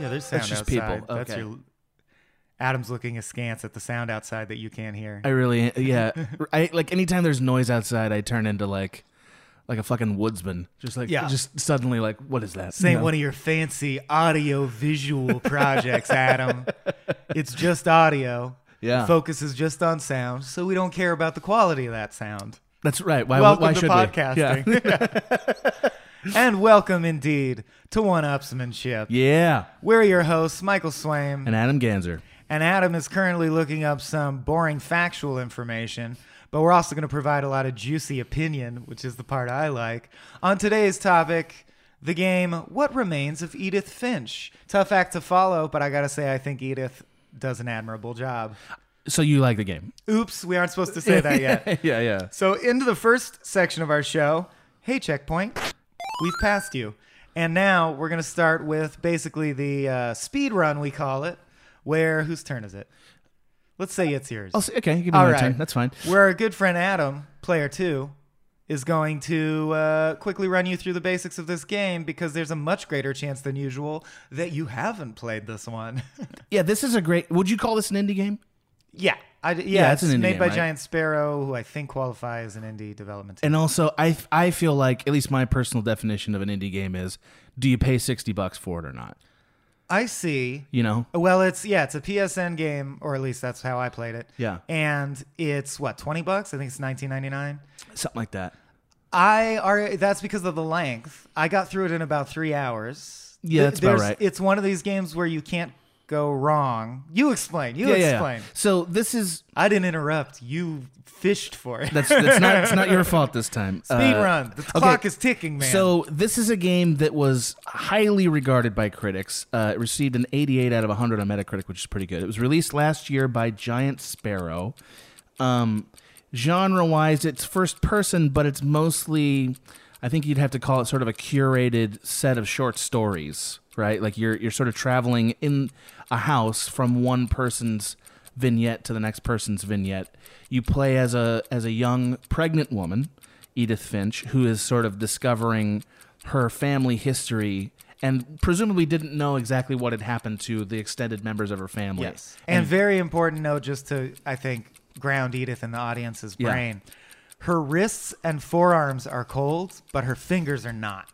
Yeah, there's sound That's just outside. people. That's Okay. your. Adam's looking askance at the sound outside that you can't hear. I really, yeah. I like anytime there's noise outside, I turn into like, like a fucking woodsman. Just like, Yeah. just suddenly like, what is that? Ain't You know? one of your fancy audio visual projects, Adam. It's just audio. Yeah. Focus is just on sound, so we don't care about the quality of that sound. That's right. Why? welcome why to should we? podcasting. and welcome indeed to 1Upsmanship. Yeah. We're your hosts, Michael Swaim. And Adam Ganser. And Adam is currently looking up some boring factual information, but we're also going to provide a lot of juicy opinion, which is the part I like. On today's topic, the game What Remains of Edith Finch? Tough act to follow, but I got to say, I think Edith does an admirable job. So you like the game? Oops, we aren't supposed to say that yet. yeah, yeah. So, into the first section of our show. Hey, checkpoint. We've passed you. And now we're going to start with basically the uh, speed run, we call it, where whose turn is it? Let's say it's yours. I'll say, okay, give me All my right. turn. That's fine. Where our good friend Adam, player two, is going to uh, quickly run you through the basics of this game because there's a much greater chance than usual that you haven't played this one. Yeah, this is a great. Would you call this an indie game? yeah. I, yeah, Yeah, it's, it's an indie made game, by right? Giant Sparrow, who I think qualifies as an indie development team. And also, I I feel like at least my personal definition of an indie game is: do you pay sixty bucks for it or not? I see. You know, Well, it's yeah, it's a PSN game, or at least that's how I played it. Yeah. and it's what twenty bucks? I think it's nineteen ninety nine. something like that. I are that's because of the length. I got through it in about three hours. Yeah, Th- that's about right. It's one of these games where you can't go wrong. You explain. You explain. So this is I didn't interrupt. You fished for it. that's that's not it's not your fault this time. Speed Uh, run. The clock is ticking, man. So this is a game that was highly regarded by critics. Uh, it received an 88 out of 100 on Metacritic, which is pretty good. It was released last year by Giant Sparrow. Um, genre-wise, it's first person, but it's mostly, I think you'd have to call it sort of a curated set of short stories, right? Like you're you're sort of traveling in a house from one person's vignette to the next person's vignette. You play as a as a young pregnant woman, Edith Finch, who is sort of discovering her family history and presumably didn't know exactly what had happened to the extended members of her family. yes, and, very important note, just to I think ground Edith in the audience's Yeah. brain. Her wrists and forearms are cold, but her fingers are not.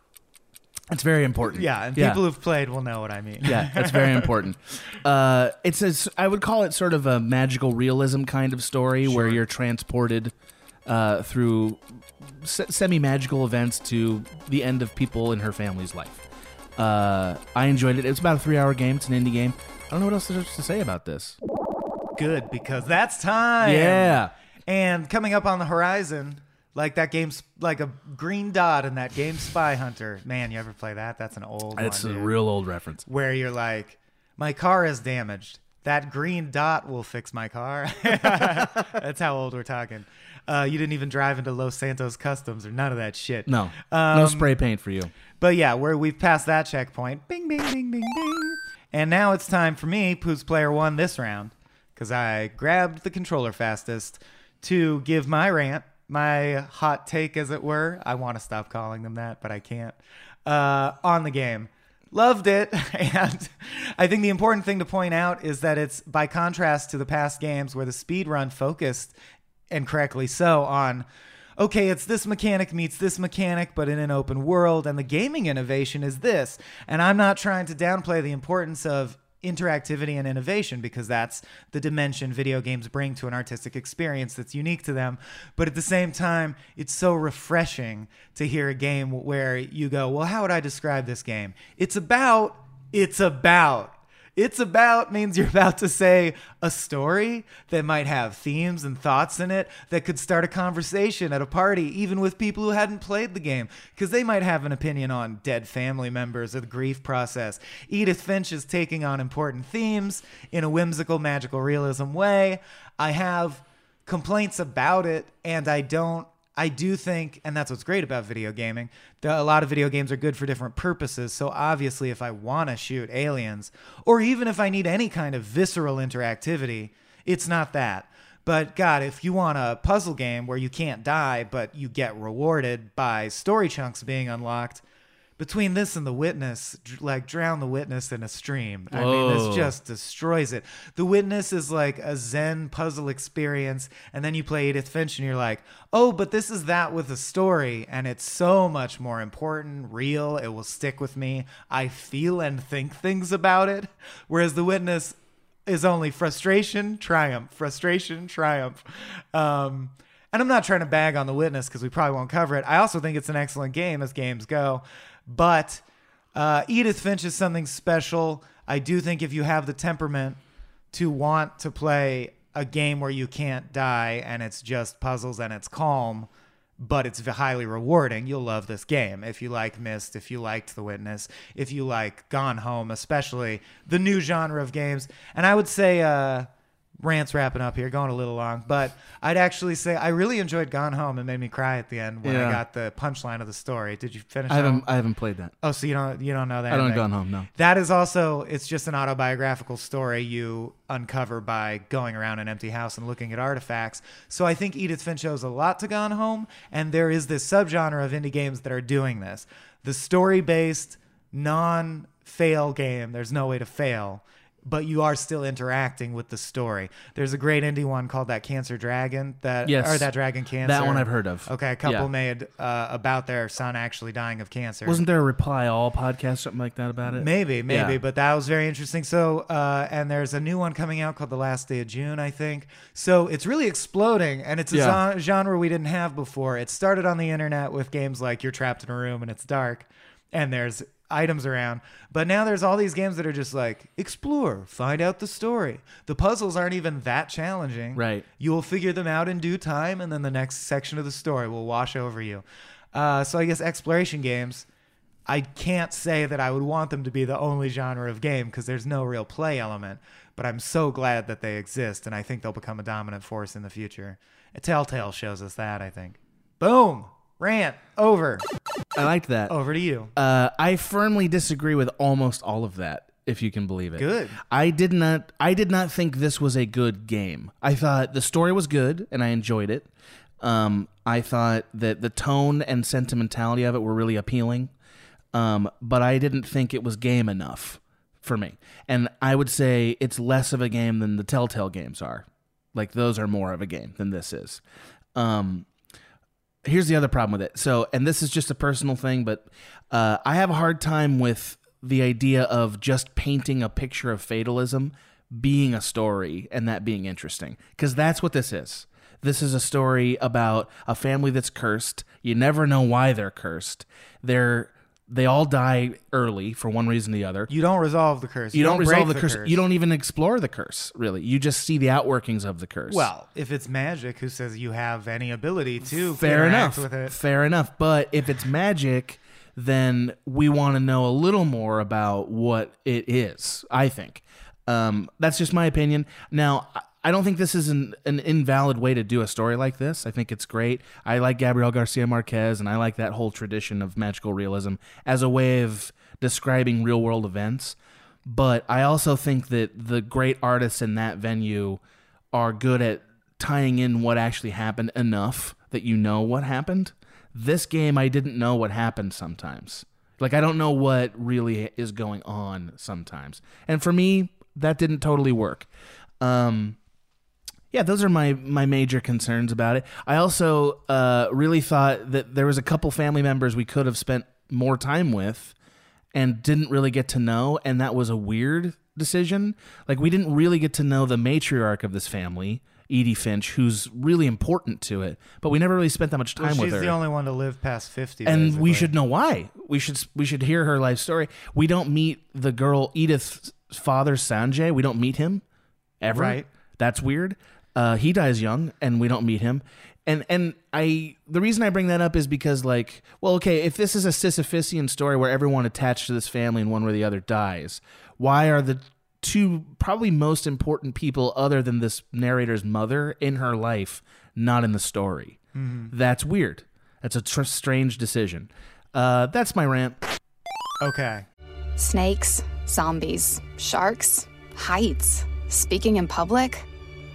It's very important. Yeah, and people who've played will know what I mean. yeah, that's very important. Uh, it's a, I would call it sort of a magical realism kind of story where you're transported uh, through se- semi-magical events to the end of people in her family's life. Uh, I enjoyed it. It was about a three-hour game. It's an indie game. I don't know what else there's to say about this. Good, because that's time. Yeah. And coming up on the horizon, like that game's like a green dot in that game Spy Hunter. Man, you ever play that? That's an old. It's one, a dude. real old reference. where you're like, my car is damaged. That green dot will fix my car. That's how old we're talking. Uh, you didn't even drive into Los Santos Customs or none of that shit. No, no Um, spray paint for you. But yeah, where we've passed that checkpoint. Bing, bing, bing, bing, bing. And now it's time for me, who's player one this round, because I grabbed the controller fastest to give my rant, my hot take, as it were. I want to stop calling them that, but I can't. Uh, on the game. Loved it. And I think the important thing to point out is that it's by contrast to the past games where the speed run focused, and correctly so, on okay, it's this mechanic meets this mechanic, but in an open world, and the gaming innovation is this. And I'm not trying to downplay the importance of interactivity and innovation because that's the dimension video games bring to an artistic experience that's unique to them. But at the same time, it's so refreshing to hear a game where you go, well, how would I describe this game? It's about, it's about. It's about means you're about to say a story that might have themes and thoughts in it that could start a conversation at a party, even with people who hadn't played the game, because they might have an opinion on dead family members or the grief process. Edith Finch is taking on important themes in a whimsical, magical realism way. I have complaints about it, and I don't I do think, and that's what's great about video gaming, that a lot of video games are good for different purposes. So obviously, if I want to shoot aliens, or even if I need any kind of visceral interactivity, it's not that. But God, if you want a puzzle game where you can't die, but you get rewarded by story chunks being unlocked, between this and the witness like drown the witness in a stream. I mean this just destroys it. The witness is like a zen puzzle experience and then you play edith finch and you're like oh but this is that with a story and it's so much more important real it will stick with me. I feel and think things about it. Whereas the witness is only frustration triumph frustration triumph. Um and I'm not trying to bag on the witness because we probably won't cover it. I also think it's an excellent game as games go. But uh, Edith Finch is something special. I do think if you have the temperament to want to play a game where you can't die and it's just puzzles and it's calm, but it's highly rewarding, you'll love this game. If you like Myst, if you liked The Witness, if you like Gone Home, especially the new genre of games. And I would say, uh, rants wrapping up here, going a little long, but I'd actually say I really enjoyed Gone Home. and made me cry at the end when I got the punchline of the story. Did you finish? I haven't Home? I haven't played that. Oh, so you don't you don't know that? I don't. Gone Home, no. That is also it's just an autobiographical story you uncover by going around an empty house and looking at artifacts. So I think Edith Finch owes a lot to Gone Home, and there is this subgenre of indie games that are doing this. The story based, non fail game. There's no way to fail. But you are still interacting with the story. There's a great indie one called that Cancer Dragon that Yes. or that Dragon Cancer. That one I've heard of. Okay, a couple Yeah. made uh, about their son actually dying of cancer. Wasn't there a Reply All podcast something like that about it? Maybe, maybe, Yeah. but that was very interesting. So, uh, and there's a new one coming out called The Last Day of June, I think. So it's really exploding, and it's a Yeah. zo- genre we didn't have before. It started on the internet with games like You're Trapped in a Room and It's Dark, and there's items around. But now there's all these games that are just like explore, find out the story. The puzzles aren't even that challenging. Right. You will figure them out in due time, and then the next section of the story will wash over you. Uh, so I guess exploration games. I can't say that I would want them to be the only genre of game because there's no real play element. But I'm so glad that they exist, and I think they'll become a dominant force in the future. A telltale shows us that. I think. Boom. Rant over. I liked that. Over to you. Uh, I firmly disagree with almost all of that, if you can believe it. Good. I did not. I did not think this was a good game. I thought the story was good, and I enjoyed it. Um, I thought that the tone and sentimentality of it were really appealing, um, but I didn't think it was game enough for me. And I would say it's less of a game than the Telltale games are. Like those are more of a game than this is. Um, here's the other problem with it. So, and this is just a personal thing, but uh, I have a hard time with the idea of just painting a picture of fatalism being a story and that being interesting because that's what this is. This is a story about a family that's cursed. You never know why they're cursed. They're they all die early for one reason or the other. You don't resolve the curse. You, don't, break resolve the curse. You don't even explore the curse, really. You just see the outworkings of the curse. Well, if it's magic, who says you have any ability to fair enough. with it? Fair enough. But if it's magic, then we want to know a little more about what it is. I think um, that's just my opinion. Now, I- don't think this is an, an invalid way to do a story like this. I think it's great. I like Gabriel Garcia Marquez, and I like that whole tradition of magical realism as a way of describing real world events. But I also think that the great artists in that venue are good at tying in what actually happened enough that you know what happened. This game, I didn't know what happened sometimes. Like, I don't know what really is going on sometimes. And for me, that didn't totally work. Um, yeah, those are my my major concerns about it. I also uh, really thought that there was a couple family members we could have spent more time with and didn't really get to know, and that was a weird decision. Like we didn't really get to know the matriarch of this family, Edie Finch, who's really important to it, but we never really spent that much time Well, with her. she's the only one to live past fifty, and we should know why. We should we should hear her life story. We don't meet the girl Edith's father Sanjay. We don't meet him ever. Right. That's weird. Uh, he dies young, and we don't meet him. And and I the reason I bring that up is because like well okay if this is a Sisyphusian story where everyone attached to this family in one way or the other dies, why are the two probably most important people other than this narrator's mother in her life not in the story? That's weird. That's a tr- strange decision. Uh, that's my rant. Okay. Snakes, zombies, sharks, heights, speaking in public.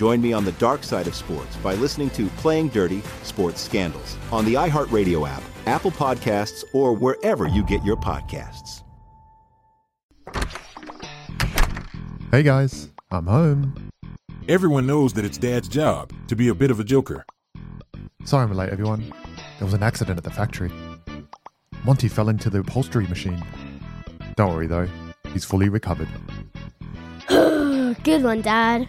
Join me on the dark side of sports by listening to Playing Dirty Sports Scandals on the iHeartRadio app, Apple Podcasts, or wherever you get your podcasts. Hey guys, I'm home. Everyone knows that it's Dad's job to be a bit of a joker. Sorry I'm late, everyone. There was an accident at the factory. Monty fell into the upholstery machine. Don't worry though, he's fully recovered. Good one, Dad.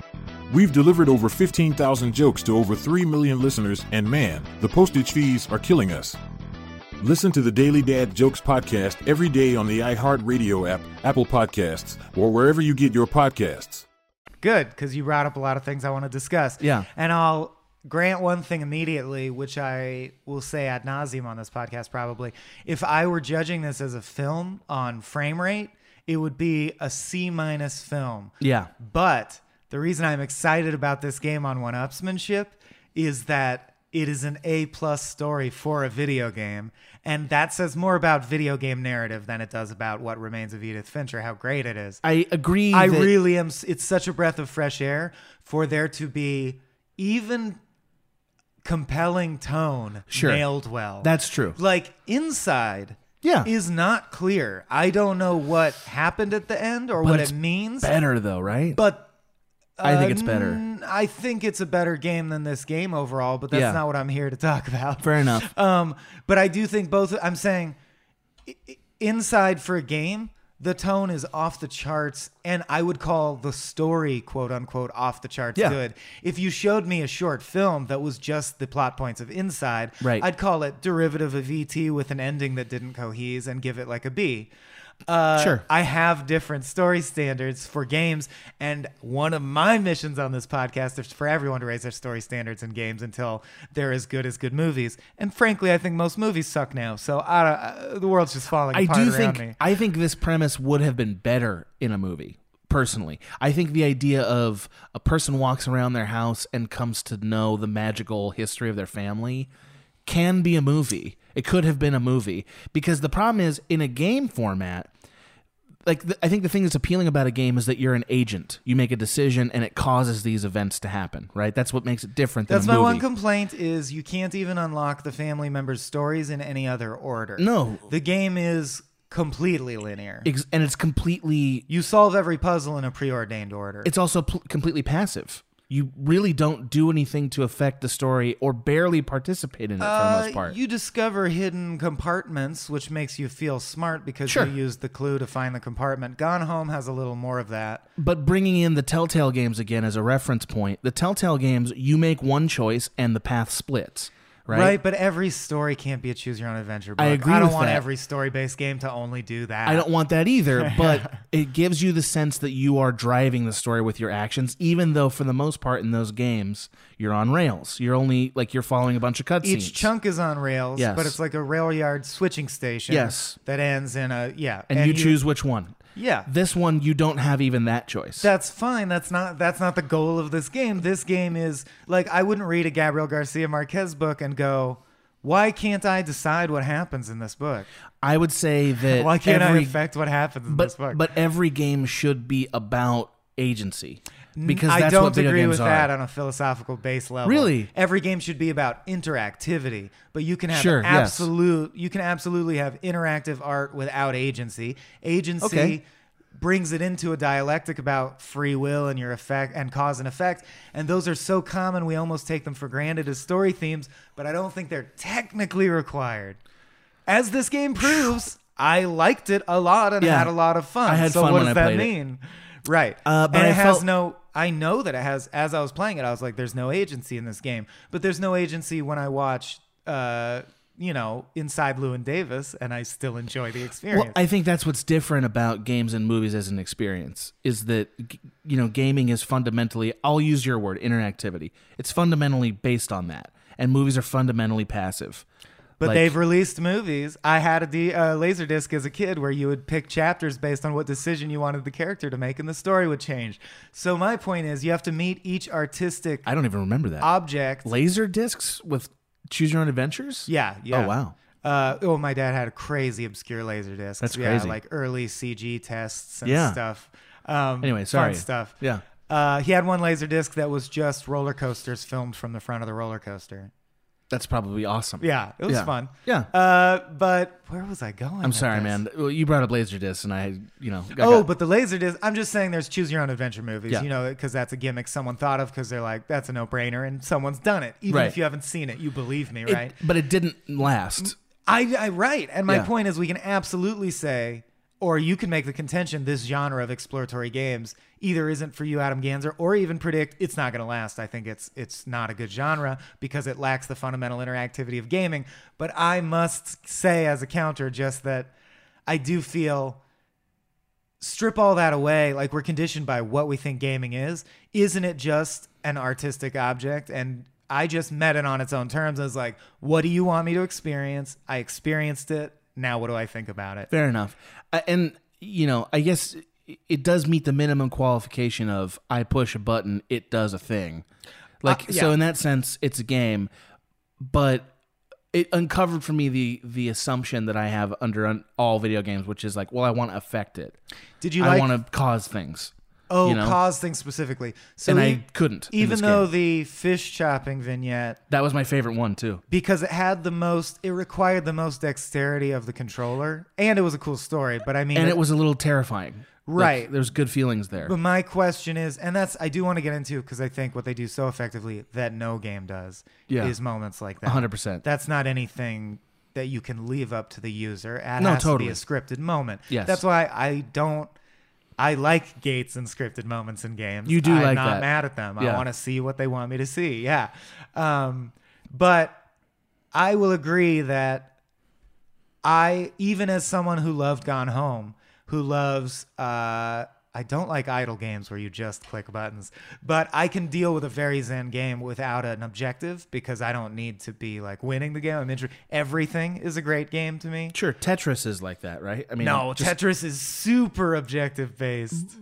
We've delivered over 15,000 jokes to over 3 million listeners, and man, the postage fees are killing us. Listen to the Daily Dad Jokes podcast every day on the iHeartRadio app, Apple Podcasts, or wherever you get your podcasts. Good, because you brought up a lot of things I want to discuss. Yeah. And I'll grant one thing immediately, which I will say ad nauseum on this podcast probably. If I were judging this as a film on frame rate, it would be a C minus film. Yeah. But the reason I'm excited about this game on 1Upsmanship is that it is an A plus story for a video game. And that says more about video game narrative than it does about what remains of Edith Fincher, how great it is. I agree. I really am. It's such a breath of fresh air for there to be even compelling tone Sure. nailed well. That's true. Like inside. Yeah. Is not clear. I don't know what happened at the end or But what it means. better though, right? But I think uh, it's better. n- I think it's a better game than this game overall, but that's Yeah. not what I'm here to talk about. Fair enough. Um, but I do think both. I'm saying i- i- inside for a game, the tone is off the charts, and I would call the story, quote unquote, off the charts Yeah. good. If you showed me a short film that was just the plot points of Inside, Right. I'd call it derivative of ET with an ending that didn't cohese and give it like a B. Uh, Sure. I have different story standards for games, and one of my missions on this podcast is for everyone to raise their story standards in games until they're as good as good movies. And frankly, I think most movies suck now, so I, uh, the world's just falling I apart do think me. I think this premise would have been better in a movie. Personally, I think the idea of a person walks around their house and comes to know the magical history of their family can be a movie. It could have been a movie because the problem is in a game format. Like the, I think the thing that's appealing about a game is that you're an agent. You make a decision and it causes these events to happen. Right? That's what makes it different than That's my one complaint is you can't even unlock the family members' stories in any other order. No. The game is completely linear. Ex- and it's completely You solve every puzzle in a preordained order. it's also pl- completely passive. You really don't do anything to affect the story or barely participate in it for the Uh, most part. You discover hidden compartments, which makes you feel smart because Sure. you use the clue to find the compartment. Gone Home has a little more of that. but bringing in the Telltale games again as a reference point, the Telltale games, you make one choice and the path splits, right? but every story can't be a choose your own adventure book. I agree I don't want that. every story-based game to only do that. I don't want that either, but it gives you the sense that you are driving the story with your actions, even though for the most part in those games, you're on rails. You're only like you're following a bunch of cutscenes. Each chunk is on rails, Yes. but it's like a rail yard switching station. Yes. that ends in a yeah, and, you choose which one. Yeah. This one you don't have even that choice. That's fine. That's not that's not the goal of this game. This game is like I wouldn't read a Gabriel Garcia Marquez book and go, "Why can't I decide what happens in this book? I would say that Why can't every, I affect what happens in but, this book?" But every game should be about agency because I don't agree with are. that on a philosophical base level. Really? every game should be about interactivity, but you can have Sure, yes. absolute. You can absolutely have interactive art without agency. Agency. Okay. brings it into a dialectic about free will and your effect and cause and effect and those are so common we almost take them for granted as story themes but i don't think they're technically required as this game proves i liked it a lot and Yeah. had a lot of fun I had so fun what when does I that played it. right Uh, but and I it has felt- no i know that it has as i was playing it i was like there's no agency in this game but there's no agency when i watch uh you know inside Llewyn Davis and i still enjoy the experience Well, I think that's what's different about games and movies as an experience is that you know gaming is fundamentally I'll use your word interactivity. It's fundamentally based on that, and movies are fundamentally passive. But Like- they've released movies. I had a D, uh, laser disc as a kid where you would pick chapters based on what decision you wanted the character to make, and the story would change. So my point is, you have to meet each artistic I don't even remember that object. laser discs with choose your own adventures. Yeah, yeah. Oh wow. Uh, oh, my dad had a crazy obscure laser disc. That's yeah, crazy. like early CG tests and Yeah. stuff. Um, Anyway, fun sorry. stuff. Yeah. Uh, he had one laser disc that was just roller coasters filmed from the front of the roller coaster. That's probably awesome. Yeah, it was Yeah. fun. Yeah. Uh, but where was I going? I'm with sorry, this? man. Well, you brought up laser discs, and I, you know, I oh, got- but the laser disc. I'm just saying, there's choose your own adventure movies. Yeah. You know, because that's a gimmick someone thought of because they're like, that's a no brainer, and someone's done it. Even Right. if you haven't seen it, you believe me, It- right? but it didn't last. I, I right. And my Yeah. point is, we can absolutely say, or you can make the contention, this genre of exploratory games either isn't for you, Adam Ganser, or even predict it's not going to last. I think it's it's not a good genre because it lacks the fundamental interactivity of gaming. But I must say, as a counter, just that I do feel strip all that away like we're conditioned by what we think gaming is. Isn't it just an artistic object? And i just met it on its own terms. I was like what do you want me to experience? I experienced it now what do i think about it Fair enough. Uh, and you know, I guess it does meet the minimum qualification of I push a button, it does a thing. Like Uh, so in that sense it's a game, but it uncovered for me the the assumption that I have under un, all video games which is like, well I want to affect it. Did you I like- want to cause things. Oh you know? cause things specifically so And I e- couldn't even though game. the fish chopping vignette That was my favorite one too. because it had the most it required the most dexterity of the controller and it was a cool story but i mean And it was a little terrifying. Like, Right. there's good feelings there. But my question is, and that's I do want to get into because I think what they do so effectively that no game does Yeah. is moments like that. 100%. That's not anything that you can leave up to the user. It No, has totally. to be a scripted moment. Yes. That's why I don't. I like gates and scripted moments in games. You do I'm like not that. mad at them. I want to see what they want me to see. Yeah. Um, but I will agree that I, even as someone who loved Gone Home, who loves, uh, I don't like idle games where you just click buttons, but I can deal with a very zen game without an objective because I don't need to be like winning the game. I'm inter- everything is a great game to me. Sure, Tetris is like that, right? I mean, no, just- Tetris is super objective based.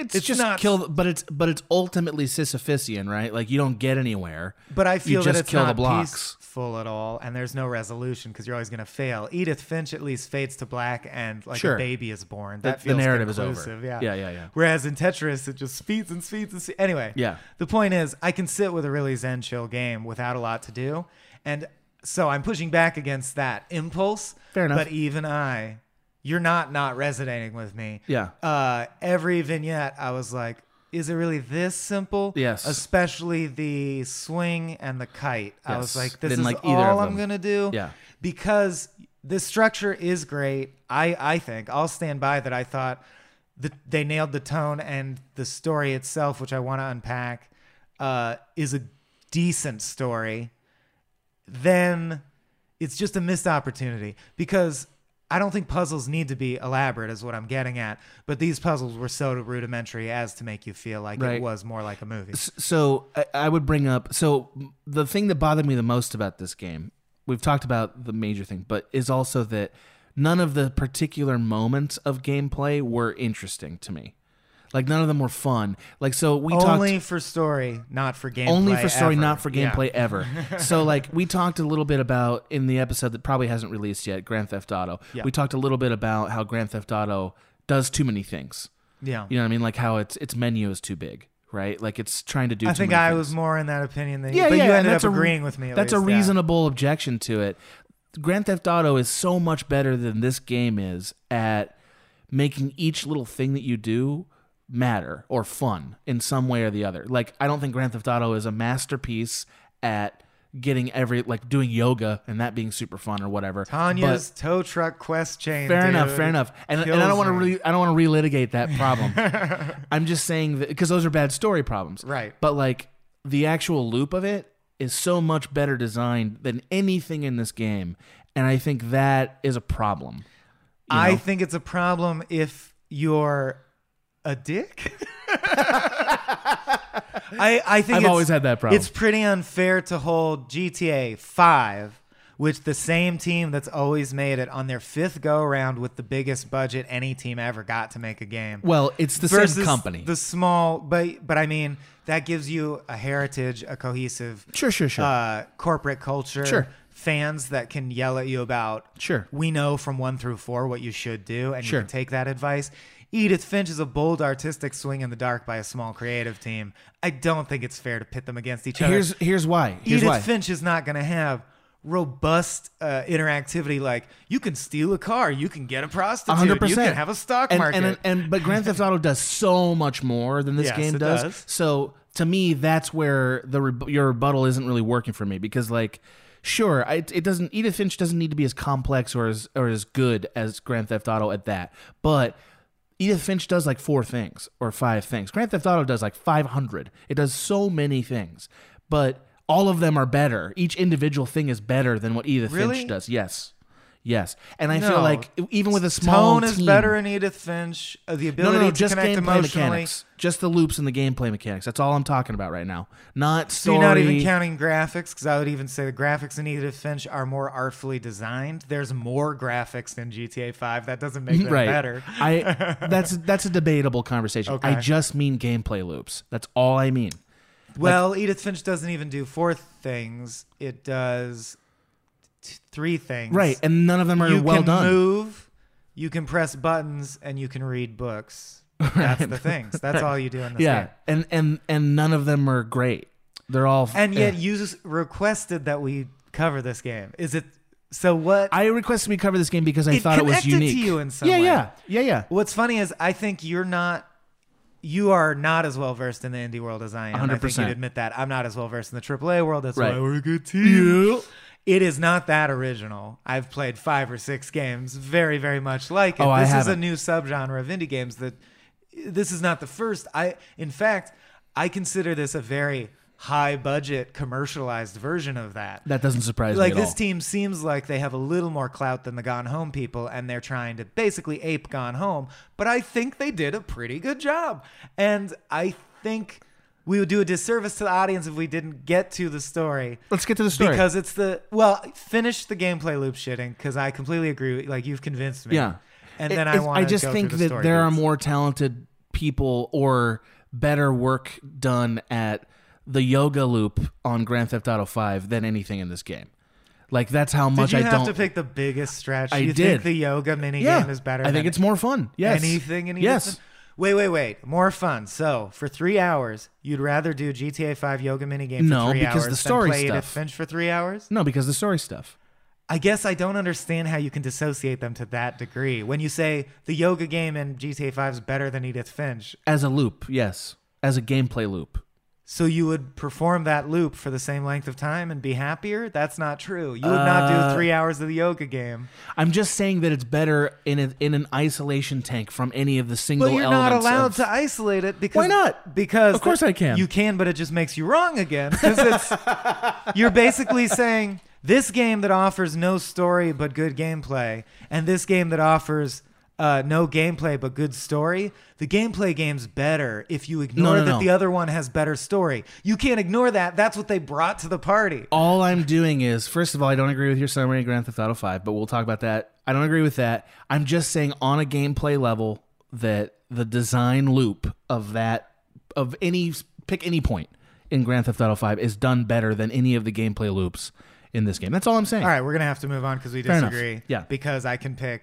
It's, just not kill, but it's but it's ultimately Sisyphusian, right? Like you don't get anywhere. But I feel you that just it's kill not the blocks. peaceful at all, and there's no resolution because you're always going to fail. Edith Finch at least fades to black, and like Sure. a baby is born. The- That the feels narrative is over. Yeah. Yeah, yeah, yeah. Whereas in Tetris, it just speeds and speeds and speeds. Anyway, Yeah. The point is, I can sit with a really zen chill game without a lot to do, and so I'm pushing back against that impulse. Fair enough. But even I, you're not not resonating with me. Yeah. Uh, every vignette, I was like. Is it really this simple? Yes. Especially the swing and the kite. Yes. I was like, this Didn't is like all I'm gonna do. Yeah. Because the structure is great. I I think I'll stand by that. I thought that they nailed the tone and the story itself, which I want to unpack, uh, is a decent story. Then it's just a missed opportunity because I don't think puzzles need to be elaborate, is what I'm getting at. But these puzzles were so rudimentary as to make you feel like Right. it was more like a movie. So I, I would bring up. So the thing that bothered me the most about this game, we've talked about the major thing, but is also that none of the particular moments of gameplay were interesting to me. Like none of them were fun. Like so we only talked for story, not for gameplay. only for story, ever. not for Yeah. gameplay ever. so like we talked a little bit about in the episode that probably hasn't released yet, Grand Theft Auto. Yeah. We talked a little bit about how Grand Theft Auto does too many things. Yeah. You know what I mean? Like how its its menu is too big, right? Like it's trying to do I too think many I things. was more in that opinion than Yeah, you, but yeah, you ended that's up a- agreeing with me. at That's a least, yeah. reasonable objection to it. Grand Theft Auto is so much better than this game is at making each little thing that you do matter or fun in some way or the other. Like I don't think Grand Theft Auto is a masterpiece at getting every like doing yoga and that being super fun or whatever. Tonya's tow truck quest chain. Fair enough, fair enough. And, and I don't want to re- I don't want to relitigate that problem. I'm just saying that because those are bad story problems. Right. But like the actual loop of it is so much better designed than anything in this game, and I think that is a problem. you I think it's a problem if you're a dick. I I think I've it's- always had that problem. It's pretty unfair to hold GTA Five, which the same team that's always made it on their fifth go around with the biggest budget any team ever got to make a game. Well, it's the same company. The small, but but I mean that gives you a heritage, a cohesive, Sure, sure, sure. uh, corporate culture. Sure. Fans that can yell at you about. Sure. We know from one through four what you should do, and Sure. you can take that advice. Edith Finch is a bold artistic swing in the dark by a small creative team. I don't think it's fair to pit them against each other. Here's here's why. Here's Edith why. Finch is not going to have robust uh, interactivity like you can steal a car, you can get a prostitute, hundred you percent. can have a stock and, market. And, and but Grand Theft Auto does so much more than this Yes, game does. does. So to me, that's where the reb- your rebuttal isn't really working for me because like. Sure, I, it doesn't. Edith Finch doesn't need to be as complex or as or as good as Grand Theft Auto at that. But Edith Finch does like four things or five things. Grand Theft Auto does like 500. It does so many things, but all of them are better. Each individual thing is better than what Edith Really? Finch does. Yes. Yes. And I No. feel like even with a small tone is team- better in Edith Finch. Uh, the ability no, no, to just connect emotionally. mechanics. Just the loops and the gameplay mechanics. That's all I'm talking about right now. Not So story. you're not even counting graphics, because I would even say the graphics in Edith Finch are more artfully designed. There's more graphics than GTA 5. That doesn't make them right. better. I that's that's a debatable conversation. I just mean gameplay loops. That's all I mean. Well, Edith Finch doesn't even do four things. It does three things. Right, and none of them are you well can done. Move, you can press buttons, and you can read books. That's the things. That's all you do in this yeah, game. and and and none of them are great. They're all And yet, eh. you requested that we cover this game. Is it so? What I requested we cover this game because I it thought it was unique. to you in some yeah, way. yeah, yeah, yeah. What's funny is I think you're not. You are not as well versed in the indie world as I am. I think you'd admit that. I'm not as well versed in the AAA world. That's Right. why we're a good team. It is not that original. I've played five or six games very, very much like it. Oh, I this is a new subgenre of indie games that this is not the first. I in fact, I consider this a very high budget commercialized version of that. That doesn't surprise like me Like this all. team seems like they have a little more clout than the Gone Home people, and they're trying to basically ape Gone Home. But I think they did a pretty good job, and I think we would do a disservice to the audience if we didn't get to the story. Let's get to the story. because it's the well, finish the gameplay loop shitting because I completely agree. with- Like you've convinced me. Yeah. and It- then I want. I just think the that there are more talented people or better work done at the yoga loop on Grand Theft Auto 5 than anything in this game. Like that's how much you I don't have to pick the biggest stretch? I you did. think the yoga mini Yeah. game is better? I think it's more fun. Yes. Anything in Yes. Wait, wait, wait. More fun. So for three hours, you'd rather do GTA 5 yoga mini game for No, three because hours the story than play Edith stuff. Finch for three hours? No, because the story stuff. I guess I don't understand how you can dissociate them to that degree. When you say the yoga game in GTA 5 is better than Edith Finch, As a loop, yes. As a gameplay loop. So you would perform that loop for the same length of time and be happier? That's not true. You would not Uh, do three hours of the yoga game. I'm just saying that it's better in a, in an isolation tank from any of the single Well, you're not allowed of- to isolate it because Why not? Because Of course I can. You can, but it just makes you wrong again. Because it's you're basically saying this game that offers no story but good gameplay, and this game that offers uh, no gameplay but good story. The gameplay game's better if you ignore no, that no. the other one has better story. You can't ignore that. That's what they brought to the party. All I'm doing is, first of all, I don't agree with your summary of Grand Theft Auto 5, but we'll talk about that. I don't agree with that. I'm just saying on a gameplay level that the design loop of that of any pick any point in Grand Theft Auto 5 is done better than any of the gameplay loops in this game. That's all I'm saying. All right, we're gonna have to move on because we enough. disagree. Yeah. because I can pick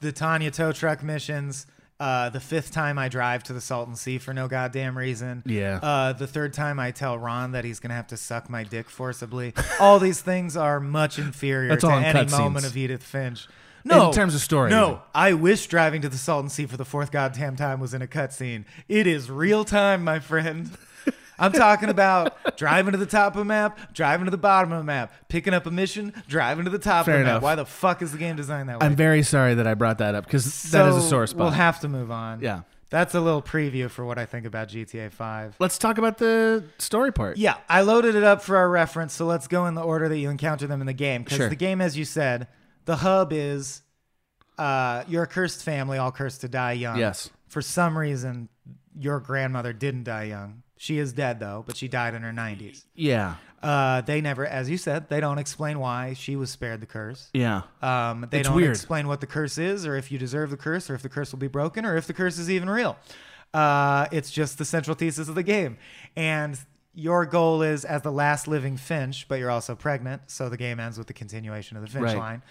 the Tonya tow truck missions. Uh, the fifth time I drive to the Salton Sea for no goddamn reason. Yeah. Uh, the third time I tell Ron that he's gonna have to suck my dick forcibly. all these things are much inferior That's to all in any moment of Edith Finch. No, In terms of story, No. I wish driving to the Salton Sea for the fourth goddamn time was in a cutscene. It is real time, my friend. I'm talking about driving to the top of a map, driving to the bottom of a map, picking up a mission, driving to the top Fair of the enough. map. Why the fuck is the game designed that way? I'm very sorry that I brought that up because that is a So, sore spot. We'll have to move on. Yeah. That's a little preview for what I think about GTA 5. Let's talk about the story part. Yeah, I loaded it up for our reference, so let's go in the order that you encounter them in the game. Because Sure. the game, as you said, the hub is uh, you're a cursed family, all cursed to die young. Yes. For some reason, your grandmother didn't die young. She is dead though, but she died in her 90s. Yeah. Uh, they never, as you said, they don't explain why she was spared the curse. Yeah. Um, they It's don't weird. explain what the curse is, or if you deserve the curse, or if the curse will be broken, or if the curse is even real. Uh, it's just the central thesis of the game, and your goal is as the last living Finch, but you're also pregnant, so the game ends with the continuation of the Finch Right. line.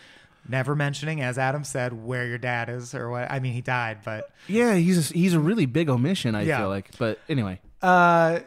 Never mentioning, as Adam said, where your dad is or what. I mean, he died, but Yeah, he's a, he's a really big omission, I Yeah. feel like. But anyway. Uh,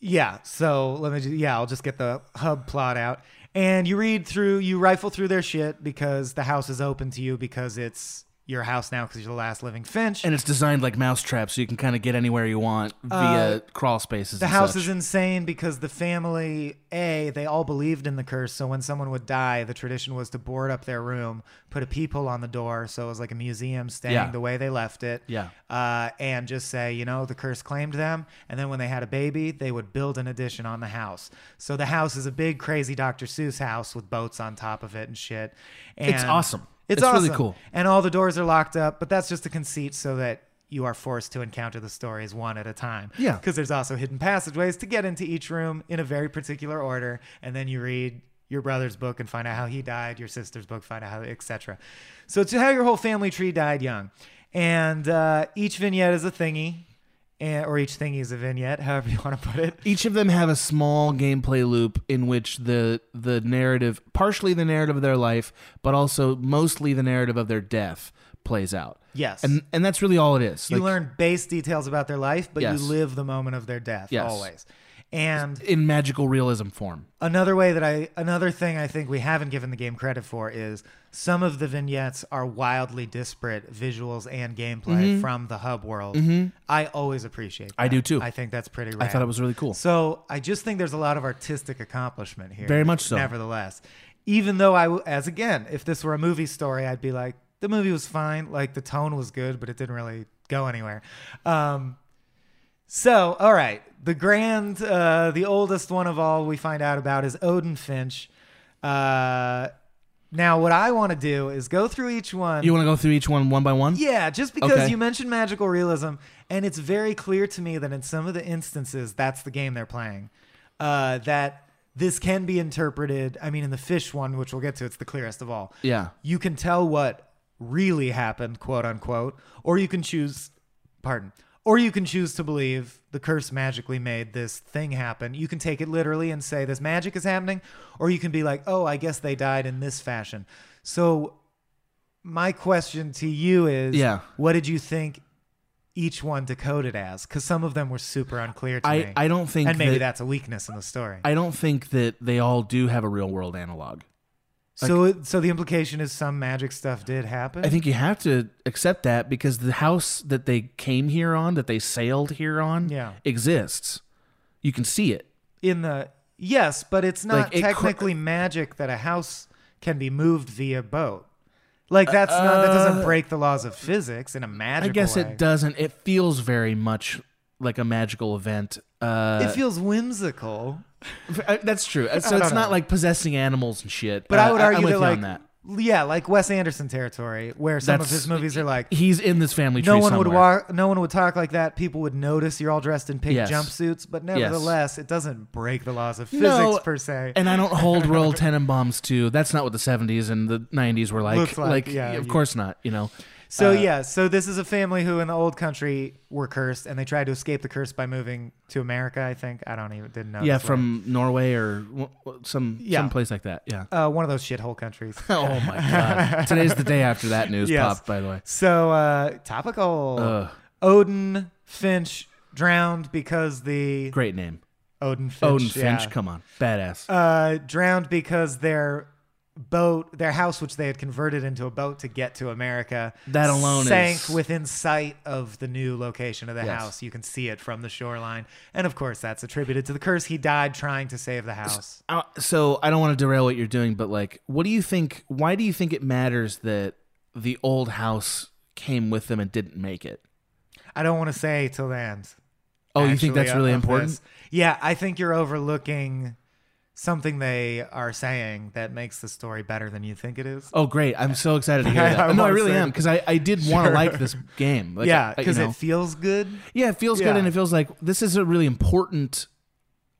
yeah. So let me. Just, yeah, I'll just get the hub plot out, and you read through, you rifle through their shit because the house is open to you because it's your house now because you're the last living Finch. And it's designed like mousetrap, so you can kind of get anywhere you want via Uh, crawl spaces. the house such. is insane because the family a they all believed in the curse so when someone would die the tradition was to board up their room put a peephole on the door so it was like a museum staying Yeah. the way they left it Yeah. uh, and just say you know the curse claimed them and then when they had a baby they would build an addition on the house so the house is a big crazy dr seuss house with boats on top of it and shit and It's awesome. It's, It's really awesome. cool. and all the doors are locked up but that's just a conceit so that you are forced to encounter the stories one at a time Yeah. because there's also hidden passageways to get into each room in a very particular order and then you read your brother's book and find out how he died your sister's book find out how etc so it's how your whole family tree died young and uh, each vignette is a thingy and, or each thing is a vignette however you want to put it Each of them have a small gameplay loop in which the the narrative, partially the narrative of their life, but also mostly the narrative of their death, plays out. Yes. and and that's really all it is. you Like, learn base details about their life but Yes. you live the moment of their death Yes. always and in magical realism form. Another way that I, another thing I think we haven't given the game credit for is some of the vignettes are wildly disparate visuals and gameplay Mhm. from the hub world. Mhm. I always appreciate that. I do too. I think that's pretty I thought it was really cool. So I just think there's a lot of artistic accomplishment here. Very much so. Nevertheless. even though I as again, if this were a movie story, I'd be like, the movie was fine. Like the tone was good, but it didn't really go anywhere. Um, so, all right, the grand, uh, the oldest one of all we find out about is Odin Finch. Uh, now, what I want to do is go through each one. You want to go through each one one by one? Yeah, just because Okay. you mentioned magical realism, and it's very clear to me that in some of the instances, that's the game they're playing. Uh, that this can be interpreted. I mean, in the fish one, which we'll get to, it's the clearest of all. Yeah. You can tell what really happened, quote unquote, or you can choose, pardon, or you can choose to believe the curse magically made this thing happen. You can take it literally and say this magic is happening, or you can be like, oh, I guess they died in this fashion. So, my question to you is, Yeah. what did you think each one decoded as? Because some of them were super unclear to I- me. I don't think and maybe that- that's a weakness in the story. I don't think that they all do have a real world analog. So, so the implication is some magic stuff did happen. I think you have to accept that because the house that they came here on, that they sailed here on, Yeah. exists. You can see it. in the yes, but it's not Like, it cr- technically magic that a house can be moved via boat. Like that's not that doesn't Uh, break the laws of physics in a magical I guess way. it doesn't. It feels very much like a magical event. Uh, it feels whimsical. uh, that's true. So don't it's not like possessing animals and shit. But Uh, I would argue that like on that. yeah, like Wes Anderson territory, where some of his movies are like He's in this family tree no one would somewhere. walk, no one would talk like that. People would notice you're all dressed in pink Yes. jumpsuits, but Yes. nevertheless, it doesn't break the laws of physics No, per se. And I don't hold Royal Tenenbaums to. That's not what the 70s and the 90s were like. Looks like, yeah, of you- course not. You know. So Uh, yeah, so this is a family who in the old country were cursed, and they tried to escape the curse by moving to America. I think I don't even didn't know. yeah, from Norway or w- w- some Yeah. some place like that. Yeah. uh, one of those shithole countries. oh my god! Today's the day after that news Yes. popped. By the way. So uh, topical. Ugh. Odin Finch drowned because the Great name. Odin Finch. Odin Finch. yeah. Come on, badass. Uh, drowned because their boat, their house, which they had converted into a boat to get to America, That alone sank is- within sight of the new location of the Yes. house. You can see it from the shoreline, and of course, that's attributed to the curse. He died trying to save the house. Uh, so I don't want to derail what you're doing, but like, what do you think? Why do you think it matters that the old house came with them and didn't make it? I don't want to say till the end. Oh, you think that's really important? this. Yeah, I think you're overlooking something they are saying that makes the story better than you think it is. Oh, great! I'm so excited to hear that. I no, I really say- am because I, I did want to like this game. Like, yeah, I- you because know. it feels good. Yeah, it feels Yeah. good, and it feels like this is a really important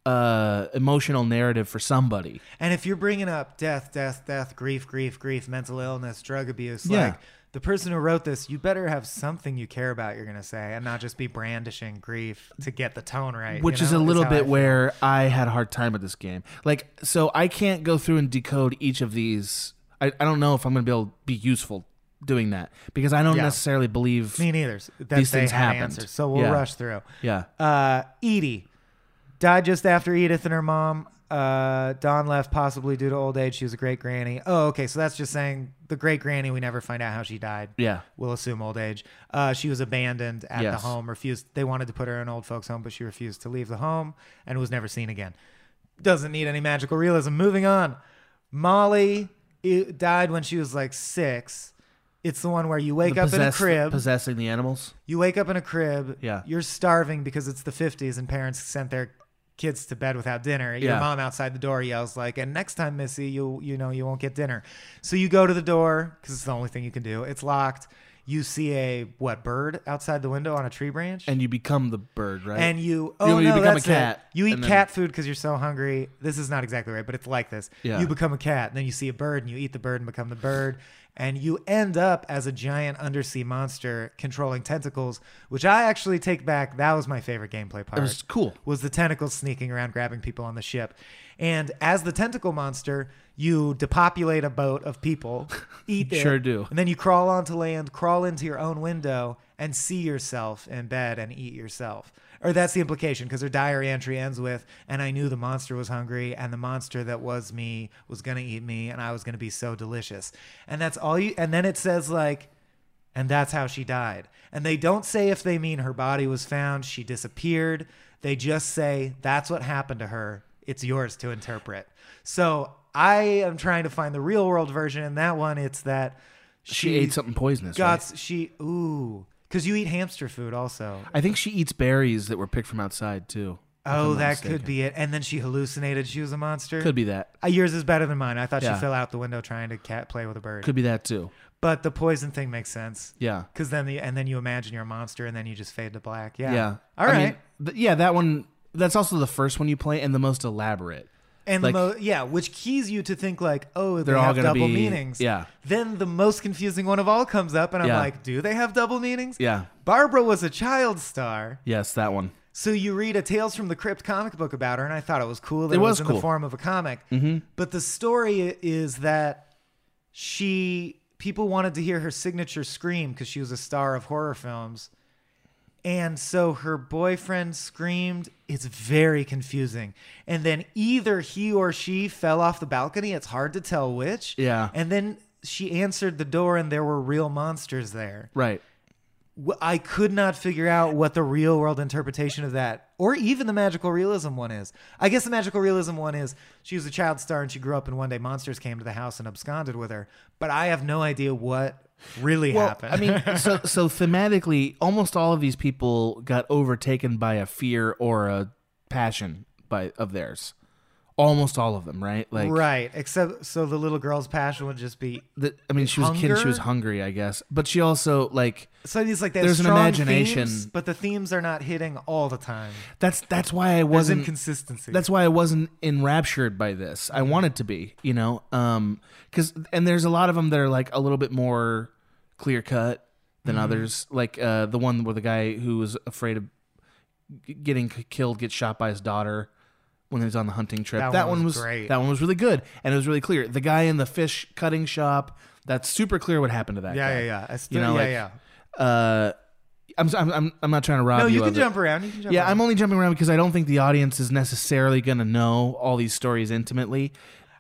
uh, emotional narrative for somebody. And if you're bringing up death, death, death, grief, grief, grief, mental illness, drug abuse, Yeah. like the person who wrote this, you better have something you care about. You're gonna say, and not just be brandishing grief to get the tone right. Which you is a little how I bit where I had a hard time with this game. Like, so I can't go through and decode each of these. I, I don't know if I'm going to be able to be useful doing that because I don't Yeah. necessarily believe Me neither. That these things happen. answers. So we'll Yeah. rush through. Yeah. Uh, Edie died just after Edith and her mom. Uh, Dawn left possibly due to old age. She was a great granny. Oh, okay. So that's just saying the great granny. We never find out how she died. Yeah. We'll assume old age. Uh, she was abandoned at Yes. the home. Refused. They wanted to put her in an old folks' home, but she refused to leave the home and was never seen again. Doesn't need any magical realism. Moving on. Molly i- died when she was like six. It's the one where you wake The up in a crib. possessing the animals. You wake up in a crib. Yeah. You're starving because it's the 50s and parents sent their kids to bed without dinner. Your Yeah. mom outside the door yells like, "And next time, Missy, you you know you won't get dinner." So you go to the door because it's the only thing you can do. It's locked. You see a what bird outside the window on a tree branch, And you become the bird, right? and you You- oh you no, become that's a cat. It. You eat then- cat food because you're so hungry. This is not exactly right, but it's like this. Yeah. You become a cat, and then you see a bird, and you eat the bird and become the bird, and you end up as a giant undersea monster controlling tentacles, which I actually take back. That was my favorite gameplay part. It was cool. Was the tentacles sneaking around grabbing people on the ship, and as the tentacle monster, you depopulate a boat of people, eat it, Sure do. and then you crawl onto land, crawl into your own window, and see yourself in bed and eat yourself. Or that's the implication, because her diary entry ends with, and I knew the monster was hungry, and the monster that was me was going to eat me, and I was going to be so delicious. And that's all you, and then it says, like, and that's how she died. And they don't say if they mean her body was found, she disappeared. They just say, that's what happened to her. It's yours to interpret. So I am trying to find the real world version. In that one, it's that She ate something poisonous, Got right? she ooh because you eat hamster food also. I think she eats berries that were picked from outside too. Oh, that mistaken. could be it. And then she hallucinated she was a monster. Could be that. Uh, yours is better than mine. I thought Yeah. she fell out the window trying to cat play with a bird. Could be that too. But the poison thing makes sense. Yeah. Because then the and then you imagine you're a monster and then you just fade to black. Yeah. Yeah. All right. I mean, th- yeah, that one. That's also the first one you play and the most elaborate. And like, the mo- yeah, which keys you to think like, oh, they They're all have gonna double be- meanings. yeah. Then the most confusing one of all comes up, and I'm Yeah. like, do they have double meanings? Yeah. Barbara was a child star. Yes, that one. So you read a Tales from the Crypt comic book about her, and I thought it was cool that It it, was was, in cool. the form of a comic. Mhm. But the story is that she people wanted to hear her signature scream because she was a star of horror films. And so her boyfriend screamed. It's very confusing. And then either he or she fell off the balcony. It's hard to tell which. Yeah. And then she answered the door, and there were real monsters there. Right. I could not figure out what the real world interpretation of that, or even the magical realism one is. I guess the magical realism one is she was a child star and she grew up, and one day monsters came to the house and absconded with her. But I have no idea what really Well, happened. I mean, so so thematically, almost all of these people got overtaken by a fear or a passion by of theirs. Almost all of them, right? Like right, except so the little girl's passion would just be. The, I mean, she was a kid. She was hungry, I guess. But she also like. So it's like there's an imagination. themes, but the themes are not hitting all the time. That's that's why I wasn't inconsistency. That's why I wasn't enraptured by this. I wanted to be, you know, um, because and there's a lot of them that are like a little bit more clear cut than Mhm. others. Like uh, the one where the guy who was afraid of getting killed gets shot by his daughter when he was on the hunting trip. That one was great. That one was really good, and it was really clear. The guy in the fish cutting shop. That's super clear what happened to that Yeah, guy. yeah, yeah. I still- you know, yeah, like, Uh, I'm, I'm I'm I'm not trying to rob No, you. No, you can of it. jump around. You can jump yeah, around. I'm only jumping around because I don't think the audience is necessarily going to know all these stories intimately.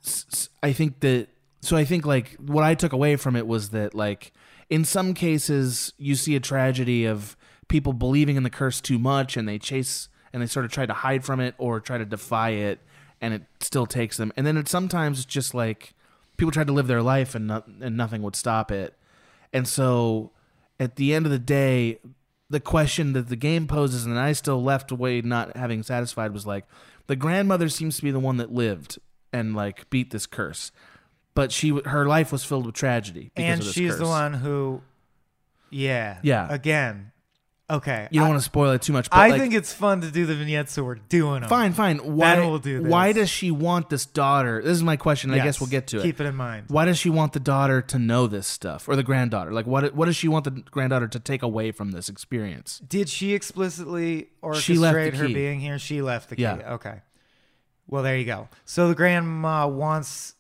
S- I think that so I think like what I took away from it was that like in some cases you see a tragedy of people believing in the curse too much and they chase and they sort of try to hide from it or try to defy it and it still takes them. And then it sometimes it's just like people tried to live their life and not, and nothing would stop it. And so at the end of the day, the question that the game poses, and I still left away not having satisfied, was like the grandmother seems to be the one that lived and like beat this curse, but she her life was filled with tragedy. Because and of this she's the one who, yeah, Yeah. Again, okay. You don't I- want to spoil it too much. But I like, think it's fun to do the vignettes, so we're doing them. Fine, fine. Why Then we'll do this. Why does she want this daughter? This is my question. I guess we'll get to it. keep it in mind. Why does she want the daughter to know this stuff, or the granddaughter? Like, what? What does she want the granddaughter to take away from this experience? Did she explicitly orchestrate She left her being here? She left the key. Yeah. Okay. Well, there you go. So the grandma wants.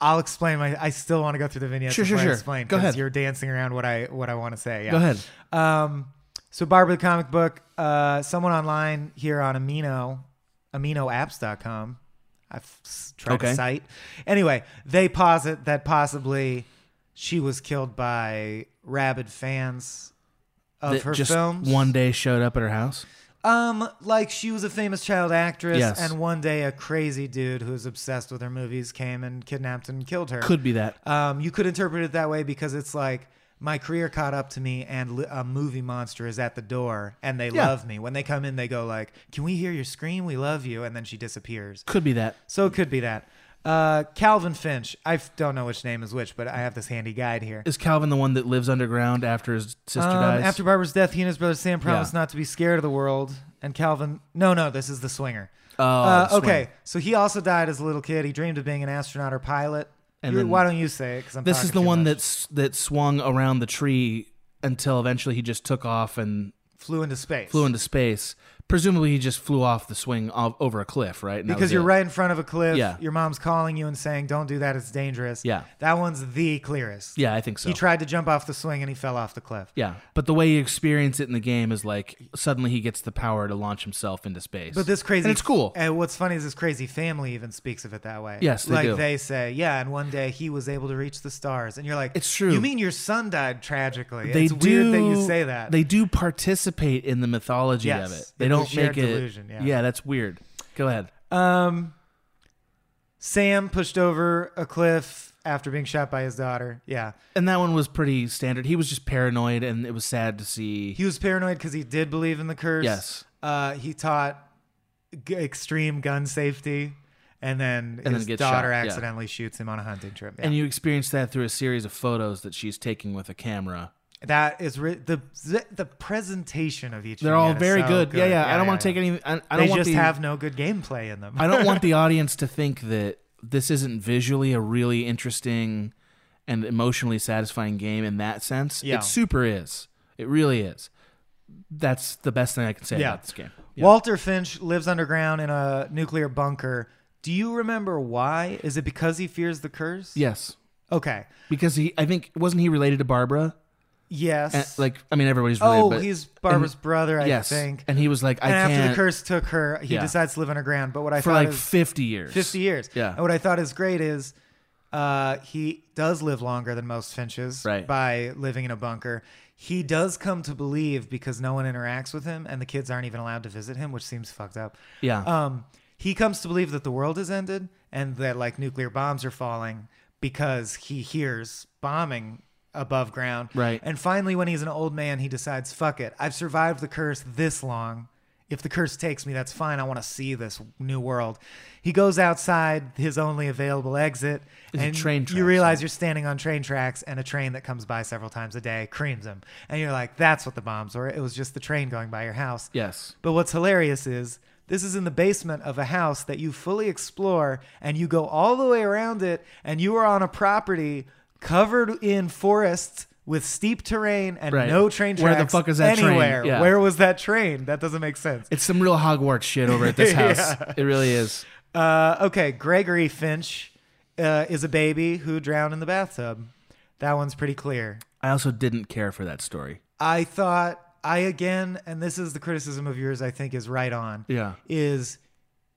I'll explain my. I still want to go through the vignettes. Sure, sure, sure. Explain, Go ahead. You're dancing around what I what I want to say. Yeah. Go ahead. Um, so Barbara the comic book. Uh, someone online here on Amino, AminoApps.com. I've tried Okay. to cite. Anyway, they posit that possibly she was killed by rabid fans of That her just films. one day showed up at her house. Um, like she was a famous child actress, Yes. and one day a crazy dude who was obsessed with her movies came and kidnapped and killed her. Could be that. Um, you could interpret it that way because it's like my career caught up to me, and li- a movie monster is at the door, and they Yeah. love me. When they come in, they go like, "Can we hear your scream? We love you," and then she disappears. Could be that. So it could be that. Uh, Calvin Finch. I f- don't know which name is which, but I have this handy guide here. Is Calvin the one that lives underground after his sister Um, dies? After Barbara's death, he and his brother Sam promised Yeah. not to be scared of the world. And Calvin, no, no, this is the swinger. Oh, Uh, the okay. So he also died as a little kid. He dreamed of being an astronaut or pilot. And You- then- why don't you say it? Because I'm this is talking the too one much. that's that swung around the tree until eventually he just took off and flew into space. flew into space. Presumably, he just flew off the swing over a cliff, right? And because you're it. right in front of a cliff. Yeah. Your mom's calling you and saying, "Don't do that. It's dangerous." Yeah. That one's the clearest. Yeah, I think so. He tried to jump off the swing and he fell off the cliff. Yeah, but the way you experience it in the game is like suddenly he gets the power to launch himself into space. But this crazy, and it's cool. And what's funny is this crazy family even speaks of it that way. Yes, they like do. they say, yeah, and one day he was able to reach the stars, and you're like, It's true. You mean your son died tragically? They it's do, weird that you say that. They do participate in the mythology Yes, of it. They in the don't make it. delusion, yeah. that's weird. Go ahead. Um. Sam pushed over a cliff after being shot by his daughter. Yeah. And that one was pretty standard. He was just paranoid, and it was sad to see. He was paranoid because he did believe in the curse. Yes. Uh, he taught g- extreme gun safety, and then And then his gets daughter shot, yeah. accidentally shoots him on a hunting trip. Yeah. And you experience that through a series of photos that she's taking with a camera. That is re- the the presentation of each. They're all very so good. Yeah, yeah. I don't want to yeah. take any. I, I they don't want just the, have no good gameplay in them. I don't want the audience to think that this isn't visually a really interesting and emotionally satisfying game in that sense. Yeah. It super is. It really is. That's the best thing I can say Yeah. about this game. Yeah. Walter Finch lives underground in a nuclear bunker. Do you remember why? Is it because he fears the curse? Yes. Okay. Because he, I think, wasn't he related to Barbara? Yes. And, like, I mean, everybody's related. Oh, but- he's Barbara's and- brother, I yes. think. And he was like, I and can't. after the curse took her, he Yeah. decides to live underground. But what I For thought like is 50 years. 50 years. Yeah. And what I thought is great is uh, he does live longer than most finches Right. by living in a bunker. He does come to believe because no one interacts with him and the kids aren't even allowed to visit him, which seems fucked up. Yeah. Um, he comes to believe that the world has ended and that like nuclear bombs are falling because he hears bombing above ground. Right. And finally, when he's an old man, he decides, fuck it. I've survived the curse this long. If the curse takes me, that's fine. I want to see this new world. He goes outside his only available exit, Is it and train tracks, you realize you're standing on train tracks, and a train that comes by several times a day creams him. And you're like, that's what the bombs were. It was just the train going by your house. Yes. But what's hilarious is this is in the basement of a house that you fully explore and you go all the way around it and you are on a property covered in forests with steep terrain and Right. no train tracks Where the fuck is that train? anywhere. Yeah. Where was that train? That doesn't make sense. It's some real Hogwarts shit over at this house. It really is. Uh, okay, Gregory Finch uh, is a baby who drowned in the bathtub. That one's pretty clear. I also didn't care for that story. I thought I again, and this is the criticism of yours. I think is right on. Yeah. is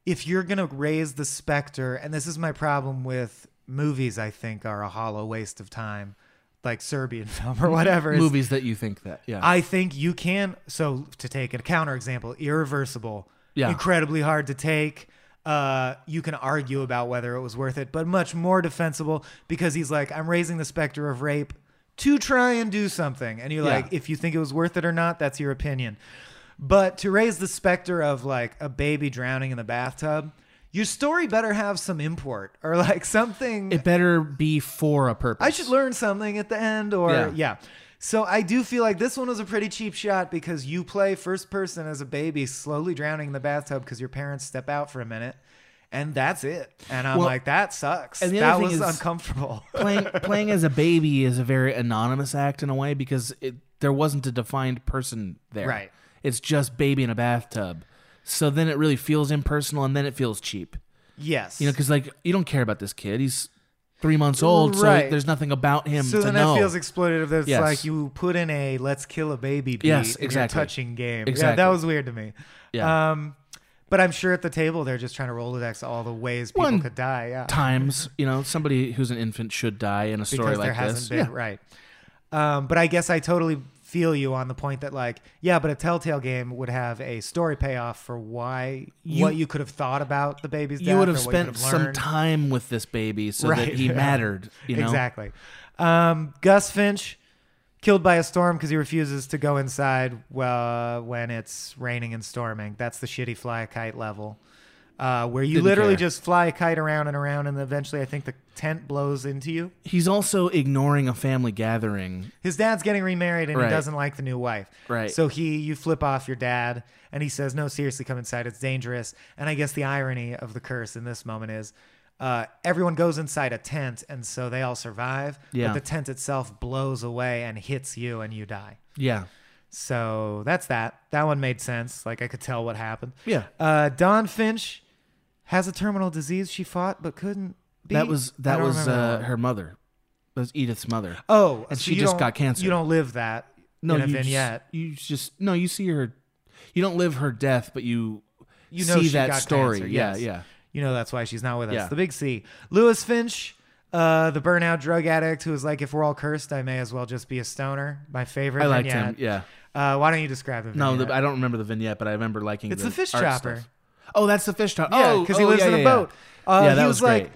if you're gonna raise the specter, and this is my problem with movies. I think are a hollow waste of time, like Serbian film or whatever. is- Movies that you think that. Yeah. I think you can. So to take a counterexample, Irreversible, Yeah. incredibly hard to take. Uh, you can argue about whether it was worth it, but much more defensible because he's like, I'm raising the specter of rape to try and do something, and you're Yeah. like, if you think it was worth it or not, that's your opinion. But to raise the specter of like a baby drowning in the bathtub, your story better have some import or like something. it better be for a purpose. I should learn something at the end, or Yeah. yeah. So I do feel like this one was a pretty cheap shot because you play first person as a baby slowly drowning in the bathtub because your parents step out for a minute, and that's it. And I'm Well, like, that sucks. and the that was thing is- uncomfortable. playing playing as a baby is a very anonymous act in a way because it, there wasn't a defined person there. Right. It's just baby in a bathtub. So then it really feels impersonal and then it feels cheap. yes. You know, because like you don't care about this kid. He's three months old, Right. so there's nothing about him so to then know. that feels exploitative. That's Yes. like you put in a "let's kill a baby" beat Yes, exactly. touching game. Yeah, that was weird to me. Yeah. Um, but I'm sure at the table they're just trying to Rolodex all the ways people One could die. Yeah. Times, you know, somebody who's an infant should die in a story because like there hasn't this. been yeah. right. Um, but I guess I totally feel you on the point that like yeah, but a Telltale game would have a story payoff for why You- what you could have thought about the baby's death. You would have spent could some time with this baby so that he yeah. mattered. You know exactly. Um, Gus Finch killed by a storm because he refuses to go inside well, when it's raining and storming. That's the shitty fly a kite level. Uh, where you Didn't literally care. just fly a kite around and around, and eventually, I think the tent blows into you. He's also ignoring a family gathering. His dad's getting remarried and Right. he doesn't like the new wife. Right. So he you flip off your dad and he says, No, seriously, come inside. It's dangerous. And I guess the irony of the curse in this moment is uh, everyone goes inside a tent and so they all survive. Yeah. But the tent itself blows away and hits you and you die. Yeah. So that's that. That one made sense. Like I could tell what happened. Yeah. Uh, Dawn Finch has a terminal disease she fought but couldn't beat. That was that was uh, her mother. That was Edith's mother. Oh, and so she just got cancer. You don't live that no, in a you just- vignette. you just no. You see her. You don't live her death, but you you know see that story. cancer, yeah, yes. yeah. You know that's why she's not with us. Yeah. The big C. Lewis Finch, uh, the burnout drug addict who was like, if we're all cursed, I may as well just be a stoner. My favorite I liked vignette. him. Yeah. Uh, why don't you describe him? No, the, I don't remember the vignette, but I remember liking. It's the the fish chopper. stuff. Oh, that's the fish chopper. Yeah, oh, because he oh, lives yeah, in a yeah, boat. Yeah, Uh, Yeah, he that was, was like,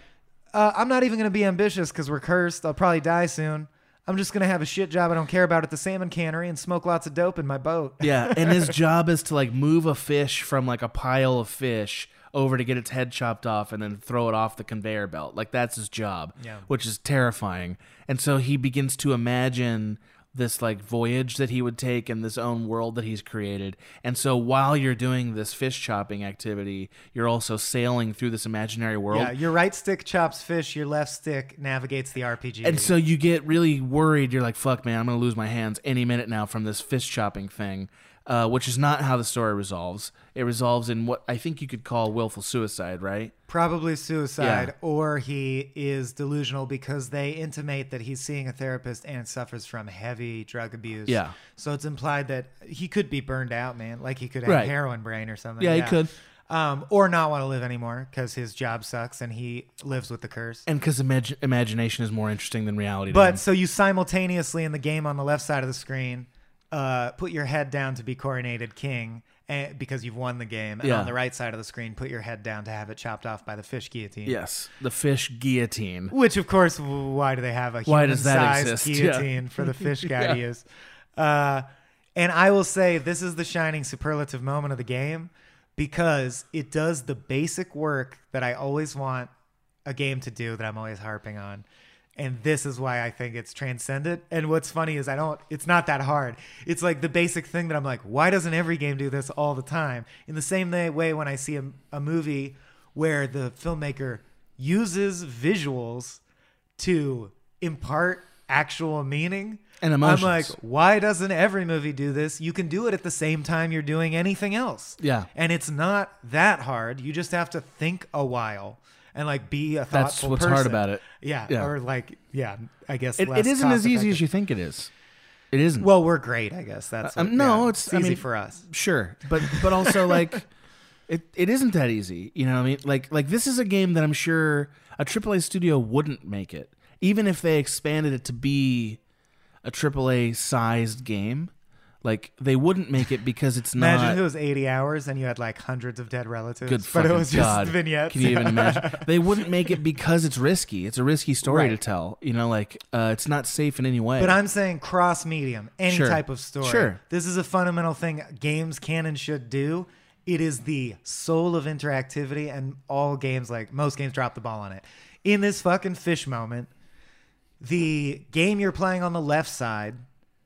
uh, I'm not even going to be ambitious because we're cursed. I'll probably die soon. I'm just going to have a shit job I don't care about at the salmon cannery and smoke lots of dope in my boat. Yeah, and his job is to like move a fish from like a pile of fish over to get its head chopped off and then throw it off the conveyor belt. Like that's his job, Yeah. which is terrifying. And so he begins to imagine this like voyage that he would take in this own world that he's created. And so while you're doing this fish chopping activity, you're also sailing through this imaginary world. Yeah, your right stick chops fish, your left stick navigates the RPG. And so you get really worried. You're like, fuck, man, I'm going to lose my hands any minute now from this fish chopping thing, uh, which is not how the story resolves. It resolves in what I think you could call willful suicide, right? Probably suicide, Yeah. or he is delusional because they intimate that he's seeing a therapist and suffers from heavy drug abuse. Yeah. So it's implied that he could be burned out, man. Like he could have Right. heroin brain or something. Yeah, he could. Um, or not want to live anymore because his job sucks and he lives with the curse. And because imag- imagination is more interesting than reality. But so you simultaneously in the game on the left side of the screen, uh, put your head down to be coronated king eh, because you've won the game, and Yeah. on the right side of the screen, put your head down to have it chopped off by the fish guillotine. yes, the fish guillotine. Which, of course, w- why do they have a Why does that human-sized exist? Yeah. guillotine for the fish guy to Yeah. use? Uh, and I will say this is the shining superlative moment of the game because it does the basic work that I always want a game to do that I'm always harping on. And this is why I think it's transcendent. And what's funny is I don't, it's not that hard. It's like the basic thing that I'm like, why doesn't every game do this all the time? In the same way, when I see a, a movie where the filmmaker uses visuals to impart actual meaning. And emotions. I'm like, why doesn't every movie do this? You can do it at the same time you're doing anything else. Yeah. And it's not that hard. You just have to think a while and like be a thoughtful That's what's person. hard about it. Yeah. Yeah. Or like, yeah, I guess It, less it isn't as easy cost-effective. as you think it is. It isn't. Well, we're great, I guess. That's Um, what- no, yeah, it's, I easy mean, for us. Sure, but but also like it it isn't that easy. You know what I mean? Like like this is a game that I'm sure a AAA studio wouldn't make it, even if they expanded it to be a AAA sized game. Like they wouldn't make it because it's not. Imagine if it was 80 hours and you had like hundreds of dead relatives. Good but it was just God. vignettes. Can you even imagine? they wouldn't make it because it's risky. It's a risky story to tell. You know, like uh, it's not safe in any way. But I'm saying cross medium, any Sure. type of story. Sure. This is a fundamental thing games can and should do. It is the soul of interactivity, and all games, like most games, drop the ball on it. In this fucking fish moment, the game you're playing on the left side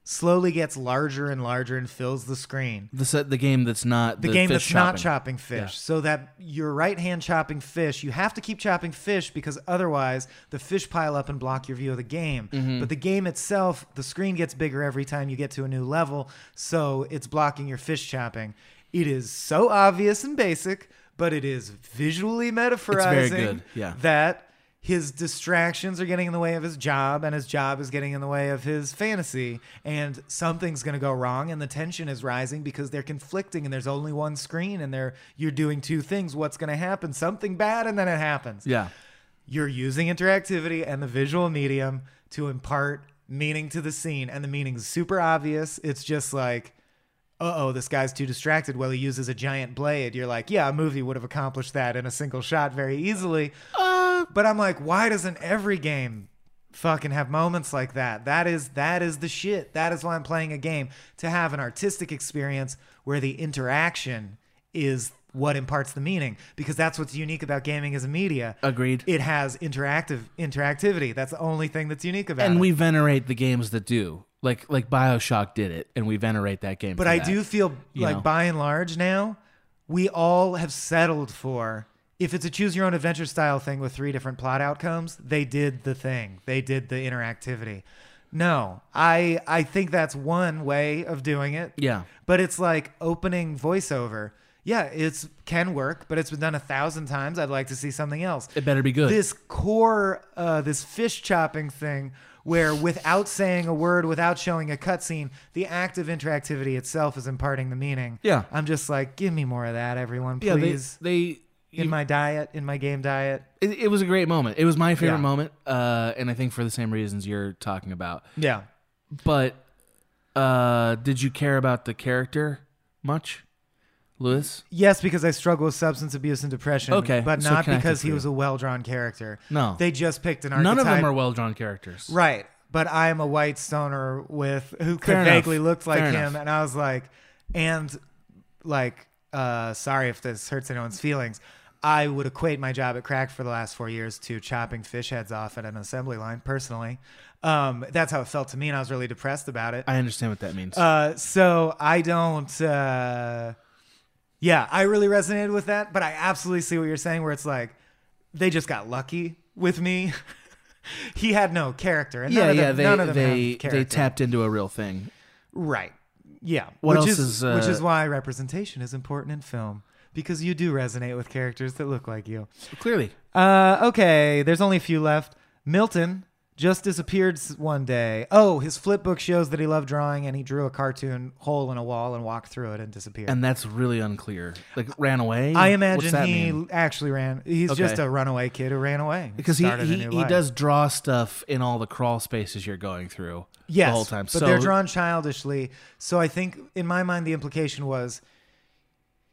slowly gets larger and larger and fills the screen. the set, the game that's not The, the, game that's not chopping. chopping fish. Yeah. So that your right hand chopping fish, you have to keep chopping fish because otherwise the fish pile up and block your view of the game. Mhm. But the game itself, the screen gets bigger every time you get to a new level, so it's blocking your fish chopping. It is so obvious and basic, but it is visually metaphorizing good, yeah. that his distractions are getting in the way of his job and his job is getting in the way of his fantasy and something's going to go wrong and the tension is rising because they're conflicting and there's only one screen and they're you're doing two things. What's going to happen? Something bad and then it happens. Yeah. you're using interactivity and the visual medium to impart meaning to the scene and the meaning's super obvious. It's just like uh-oh this guy's too distracted. Well he uses a giant blade. You're like yeah a movie would have accomplished that in a single shot very easily. Uh, but i'm like why doesn't every game fucking have moments like that that is that is the shit that is why i'm playing a game to have an artistic experience where the interaction is what imparts the meaning because that's what's unique about gaming as a media Agreed. it has interactive interactivity that's the only thing that's unique about and it And we venerate the games that do. Like like Bioshock did it, and we venerate that game. But I that, do feel you like know? by and large now, we all have settled for if it's a choose your own adventure style thing with three different plot outcomes, they did the thing. They did the interactivity. No, I I think that's one way of doing it. Yeah. But it's like opening voiceover. Yeah, it's can work, but it's been done a thousand times. I'd like to see something else. It better be good. This core, uh, this fish chopping thing, where without saying a word, without showing a cutscene, the act of interactivity itself is imparting the meaning. Yeah. I'm just like, give me more of that, everyone, please. Yeah, they- they, in my diet, in my game diet. It, it was a great moment. It was my favorite Yeah. moment, uh, and I think for the same reasons you're talking about. Yeah. But uh, did you care about the character much? Lewis? Yes, because I struggle with substance abuse and depression. Okay, but so not because he was a well-drawn character. No. they just picked an archetype. None of them are well drawn characters. Right. But I'm a white stoner with who could Fair enough. vaguely look like Fair him, enough. and I was like, and like, uh, sorry if this hurts anyone's feelings. I would equate my job at Cracked for the last four years to chopping fish heads off at an assembly line. Personally, um, that's how it felt to me, and I was really depressed about it. I understand what that means. Uh, so I don't. Uh, yeah, I really resonated with that, but I absolutely see what you're saying. Where it's like they just got lucky with me. he had no character, and yeah, none of yeah. them, They none of them they they tapped into a real thing. right. Yeah, What which else is, is, uh, which is why representation is important in film because you do resonate with characters that look like you. Clearly. Uh, okay, there's only a few left. Milton just disappeared one day. Oh, his flip book shows that he loved drawing and he drew a cartoon hole in a wall and walked through it and disappeared. And that's really unclear. Like ran away. I What's imagine that he mean? actually ran. He's Okay. just a runaway kid who ran away because he started a he, new he life. does draw stuff in all the crawl spaces you're going through yes, the whole time. but so they're drawn childishly. So I think in my mind the implication was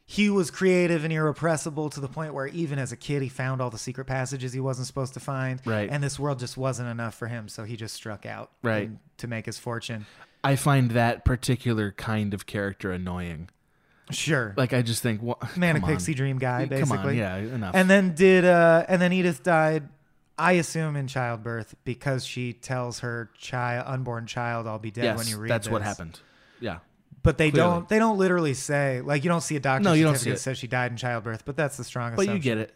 he was creative and irrepressible to the point where even as a kid he found all the secret passages he wasn't supposed to find. Right. and this world just wasn't enough for him, so he just struck out. Right. and- to make his fortune. I find that particular kind of character annoying. Sure. Like I just think, what, manic come on. pixie dream guy, Come on, basically. yeah, enough. And then did uh and then Edith died, I assume in childbirth because she tells her child unborn child I'll be dead yes, when you read that's what happened. Yeah, But they Clearly. don't they don't literally say like you don't see a doctor No, you don't see it. says she died in childbirth, but that's the strongest. but you get it.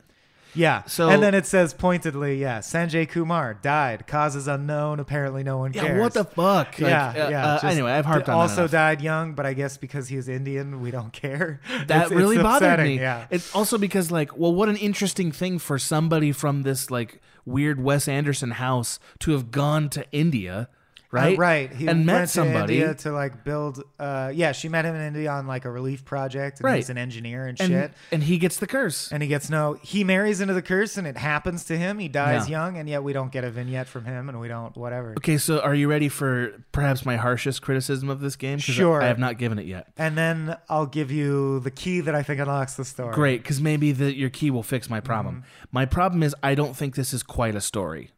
Yeah. So- and then it says pointedly, yeah, Sanjay Kumar died, causes unknown. Apparently, no one Yeah, cares. what the fuck? Like, yeah, uh, yeah. uh, anyway, I've harped d- on Also died young, but I guess because he was Indian, we don't care. That It's- really it's bothered upsetting, me. Yeah. It's also because like, well, what an interesting thing for somebody from this like weird Wes Anderson house to have gone to India, right? Uh, right. He and met went somebody. to India to like build. Uh, yeah, she met him in India on like a relief project, and Right. he's an engineer and, and, shit. and he gets the curse. And he gets no. He marries into the curse, and it happens to him. He dies Yeah. young, and yet we don't get a vignette from him, and we don't whatever. Okay, so are you ready for perhaps my harshest criticism of this game? 'Cause I- Sure. I have not given it yet. And then I'll give you the key that I think unlocks the story. Great, because maybe the, your key will fix my problem. Mm-hmm. My problem is I don't think this is quite a story.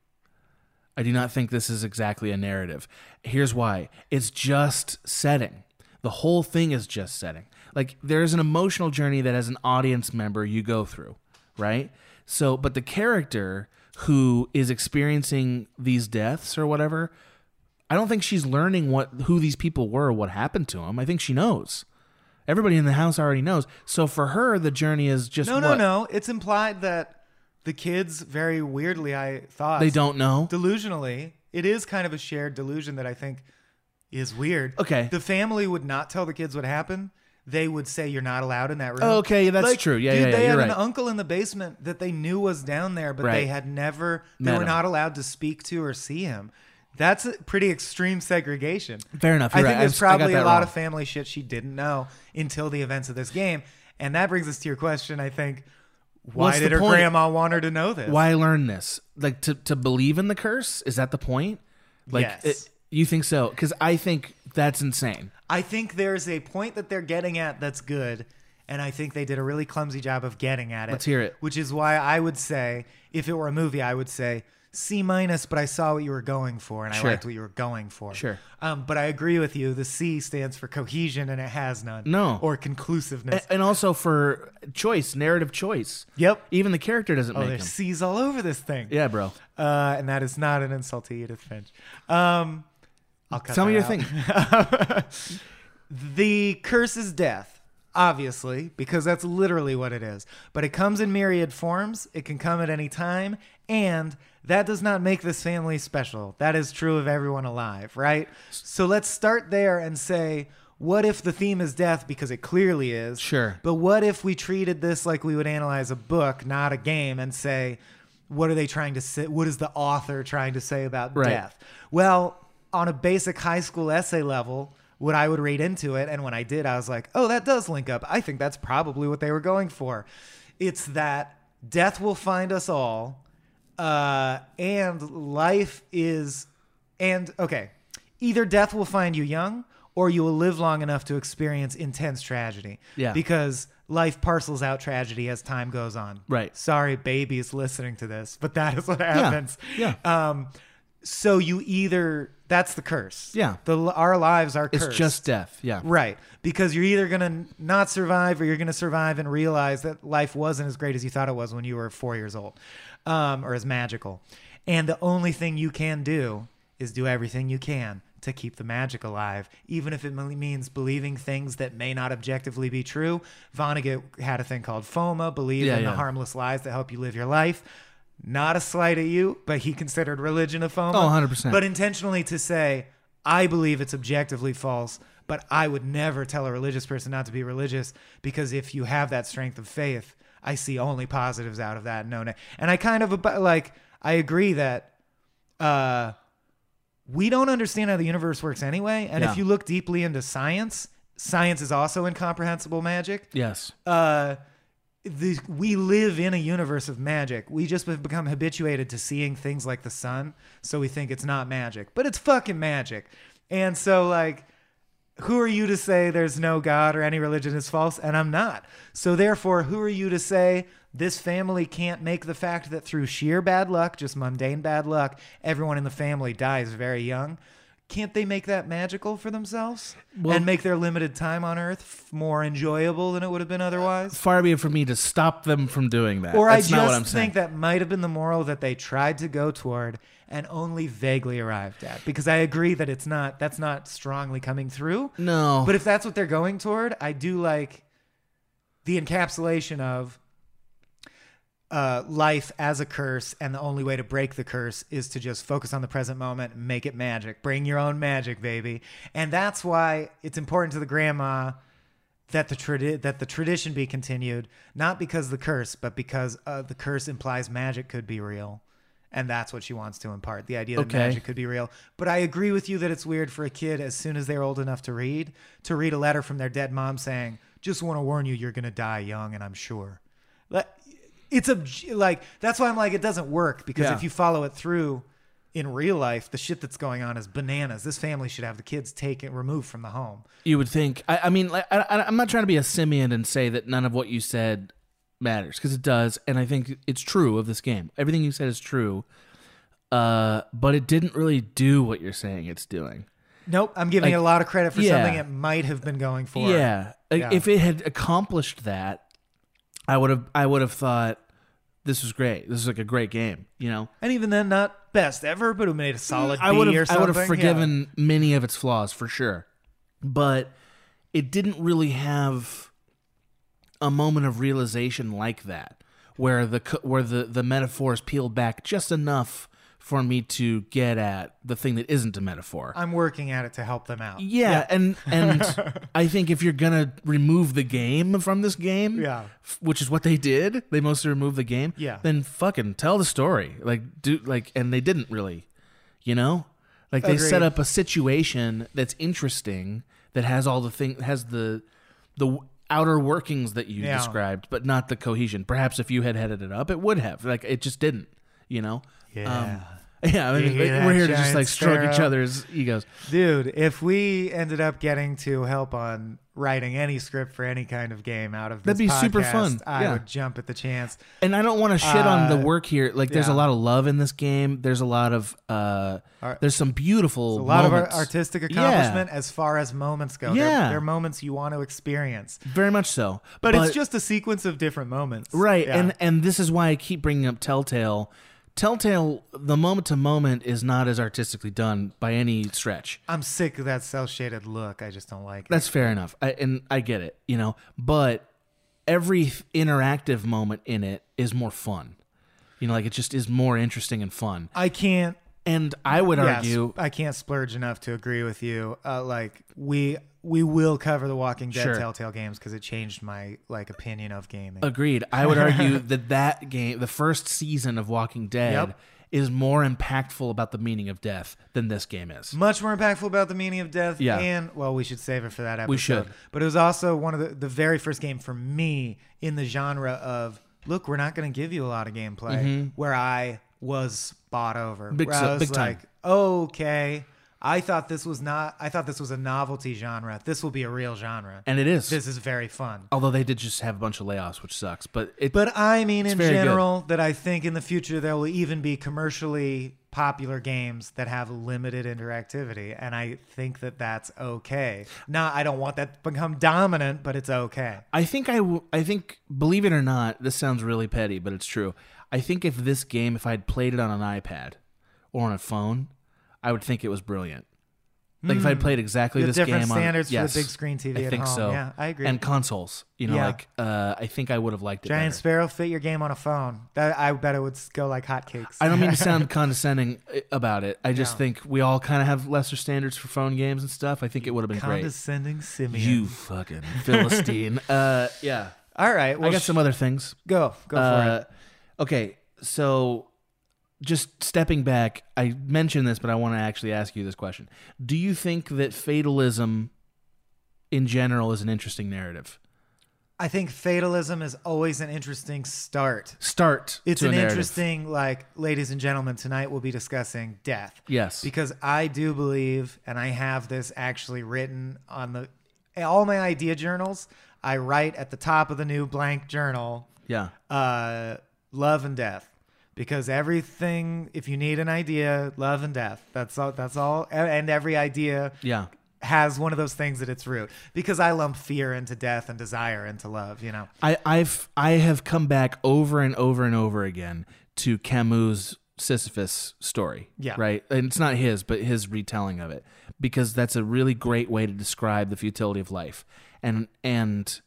I do not think this is exactly a narrative. Here's why it's just setting. The whole thing is just setting. Like, there's an emotional journey that as an audience member you go through, right? So, but the character who is experiencing these deaths or whatever, I don't think she's learning what who these people were, or what happened to them. I think she knows. Everybody in the house already knows. So for her, the journey is just No, no, no. It's implied that the kids, very weirdly, I thought They don't know? delusionally. It is kind of a shared delusion that I think is weird. Okay. the family would not tell the kids what happened. They would say you're not allowed in that room. Okay, that's Like, true. Yeah, dude, yeah, yeah, They had you're an right. uncle in the basement that they knew was down there, but they Right. had never. They Met were him. not allowed to speak to or see him. That's a pretty extreme segregation. Fair enough, I you're think right. there's I- I got probably a that lot wrong. of family shit she didn't know until the events of this game, and that brings us to your question. I think. Why What's did her point? grandma want her to know this? Why learn this? Like to to believe in the curse? Is that the point? Like Yes. it- you think so? Because I think that's insane. I think there's a point that they're getting at that's good, and I think they did a really clumsy job of getting at it. Let's hear it. Which is why I would say, if it were a movie, I would say C minus, but I saw what you were going for, and Sure. I liked what you were going for. Sure. Um, but I agree with you. The C stands for cohesion, and it has none. No. Or conclusiveness. A- And also for choice, narrative choice. Yep. Even the character doesn't make it. oh, make there's them. C's all over this thing. Yeah, bro. Uh, and that is not an insult to Edith Finch. Um, I'll cut Tell me your out. the curse is death, obviously, because that's literally what it is. But it comes in myriad forms. It can come at any time, and that does not make this family special. That is true of everyone alive, right? So let's start there and say. What if the theme is death because it clearly is? Sure. But what if we treated this like we would analyze a book, not a game, and say, what are they trying to say? What is the author trying to say about Right. death? Well, on a basic high school essay level, what I would read into it, and when I did, I was like, oh, that does link up. I think that's probably what they were going for. It's that death will find us all, uh, and life is, and okay, either death will find you young or you will live long enough to experience intense tragedy. Yeah. Because life parcels out tragedy as time goes on. Right. Sorry, babies listening to this, but that is what happens. Yeah. yeah. Um, so you either that's the curse. Yeah. The our lives are It's just death. Yeah. Right. Because you're either going to not survive or you're going to survive and realize that life wasn't as great as you thought it was when you were four years old um, or as magical. And the only thing you can do is do everything you can to keep the magic alive, even if it means believing things that may not objectively be true. Vonnegut had a thing called FOMA, believe Yeah, in the harmless lies that help you live your life. Not a slight at you, but he considered religion a FOMA. Oh, 100%. But intentionally to say, I believe it's objectively false, but I would never tell a religious person not to be religious because if you have that strength of faith, I see only positives out of that. No, ne- and I kind of like I agree that uh, we don't understand how the universe works anyway. And Yeah. if you look deeply into science, science is also incomprehensible magic Yes. uh, the, we live in a universe of magic. We just have become habituated to seeing things like the sun, so we think it's not magic, but it's fucking magic. And so, like, who are you to say there's no God or any religion is false? And I'm not. So, therefore, who are you to say this family can't make the fact that through sheer bad luck, just mundane bad luck, everyone in the family dies very young? Can't they make that magical for themselves Well- and make their limited time on Earth f- more enjoyable than it would have been otherwise? Far be it from me to stop them from doing that. Or That's I not what I'm just think that might have been the moral that they tried to go toward and only vaguely arrived at. Because I agree that it's not that's not strongly coming through. No. But if that's what they're going toward, I do like the encapsulation of uh, life as a curse, and the only way to break the curse is to just focus on the present moment make it magic. Bring your own magic, baby. And that's why it's important to the grandma that the tradi- that the tradition be continued, not because of the curse, but because uh, the curse implies magic could be real. And that's what she wants to impart the idea that Okay. magic could be real. But I agree with you that it's weird for a kid, as soon as they're old enough to read, to read a letter from their dead mom saying, Just want to warn you, you're going to die young, and I'm sure. It's a, like, that's why I'm like, it doesn't work because Yeah. if you follow it through in real life, the shit that's going on is bananas. This family should have the kids taken, removed from the home. You would think. I, I mean, like, I, I, I'm not trying to be a simian and say that none of what you said matters because it does, and I think it's true of this game. Everything you said is true, uh, but it didn't really do what you're saying it's doing. Nope, I'm giving Like, it a lot of credit for yeah. something it might have been going for. Yeah. Yeah. if it had accomplished that, I would have. I would have thought this was great. This is like a great game. You know. And even then, not best ever, but it made a solid I B would or have I would have forgiven many of its flaws for sure, but it didn't really have a moment of realization like that, where the where the the metaphors peeled back just enough for me to get at the thing that isn't a metaphor. I'm working at it to help them out. Yeah, and and I think if you're gonna remove the game from this game, Yeah. f- which is what they did, they mostly removed the game. Yeah. then fucking tell the story, like do like, and they didn't really, you know, like they set up a situation that's interesting that has all the thing has the the outer workings that you Yeah. described, but not the cohesion. Perhaps if you had headed it up, it would have. Like it just didn't, you know. Yeah. Um, yeah. I mean, hear we're here to just like stroke each other's egos. Dude, if we ended up getting to help on writing any script for any kind of game out of this That'd be super fun. I Yeah. would jump at the chance. And I don't want to shit on the Uh, work here. Like, there's a lot of love in this game. There's a lot of, uh, there's some beautiful, a lot moments. of ar- artistic Yeah, accomplishment as far as moments go. They're- Yeah. They're, moments you want to experience. very much so. But, it's just a sequence of different moments. right. Yeah. And and this is why I keep bringing up Telltale. Telltale, the moment to moment is not as artistically done by any stretch. I'm sick of that cel shaded look. I just don't like it. That's fair enough. I, and I get it, you know, but every interactive moment in it is more fun. You know, like it just is more interesting and fun. I can't And I would Yes, argue I can't splurge enough to agree with you. Uh, like we we will cover the Walking Dead Sure. Telltale games because it changed my like opinion of gaming. Agreed. I would argue that that game, the first season of Walking Dead, Yep. is more impactful about the meaning of death than this game is. Much more impactful about the meaning of death. Yeah. And well, we should save it for that episode. We should. But it was also one of the the very first game for me in the genre of look, we're not going to give you a lot of gameplay. Mhm. Where I was bought over. Big where so- I was big time. like, okay, I thought this was not. I thought this was a novelty genre. This will be a real genre, And it is. This is very fun. Although they did just have a bunch of layoffs, which sucks. But it. But I mean, in very good. general, that I think in the future there will even be commercially popular games that have limited interactivity, and I think that that's okay. Now, I don't want that to become dominant, but it's okay. I think I, w- I think, believe it or not, this sounds really petty, but it's true. I think if this game, if I'd played it on an iPad or on a phone, I would think it was brilliant. Like if I'd Hmm. played exactly The this different game on standards for the big screen TV I at think home. so. Yeah, I agree. And consoles, you know, Yeah. like uh, I think I would have liked it. Giant better. Sparrow fit your game on a phone. That I bet it would go like hotcakes. I don't mean to sound condescending uh, about it. I just No. think we all kind of have lesser standards for phone games and stuff. I think it would have been great. condescending simian. You fucking philistine. uh, yeah. All right. I got sh- some other things. Go. Go for Uh, it. Okay, so just stepping back, I mentioned this, but I want to actually ask you this question: Do you think that fatalism, in general, is an interesting narrative? I think fatalism is always an interesting start. Start. It's an narrative. interesting, like, ladies and gentlemen, tonight we'll be discussing death. Yes. Because I do believe, and I have this actually written on the all my idea journals. I write at the top of the new blank journal, Yeah. uh, love and death. Because everything, if you need an idea, love and death. That's all. That's all. And every idea Yeah. has one of those things at its root. Because I lump fear into death and desire into love. You know. I, I've I have come back over and over and over again to Camus' Sisyphus story. Yeah. Right. And it's not his, but his retelling of it, because that's a really great way to describe the futility of life. And and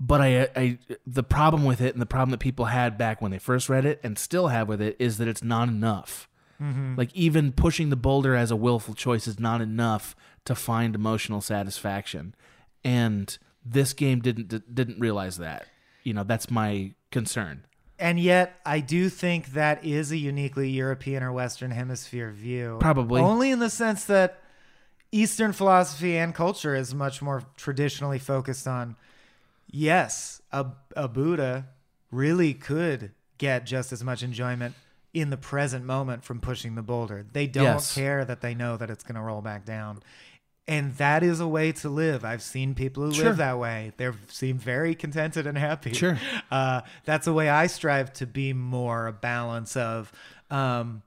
but I I the problem with it and the problem that people had back when they first read it and still have with it is that it's not enough. Mhm. Like even pushing the boulder as a willful choice is not enough to find emotional satisfaction. And this game didn't didn't realize that. You know, that's my concern. And yet, I do think that is a uniquely European or Western Hemisphere view. Probably. Only in the sense that Eastern philosophy and culture is much more traditionally focused on yes, a, a Buddha really could get just as much enjoyment in the present moment from pushing the boulder. They don't Yes. care that they know that it's going to roll back down. And that is a way to live. I've seen people who Sure. live that way. They seem very contented and happy. Sure. Uh, that's a way I strive to be more a balance of. Um,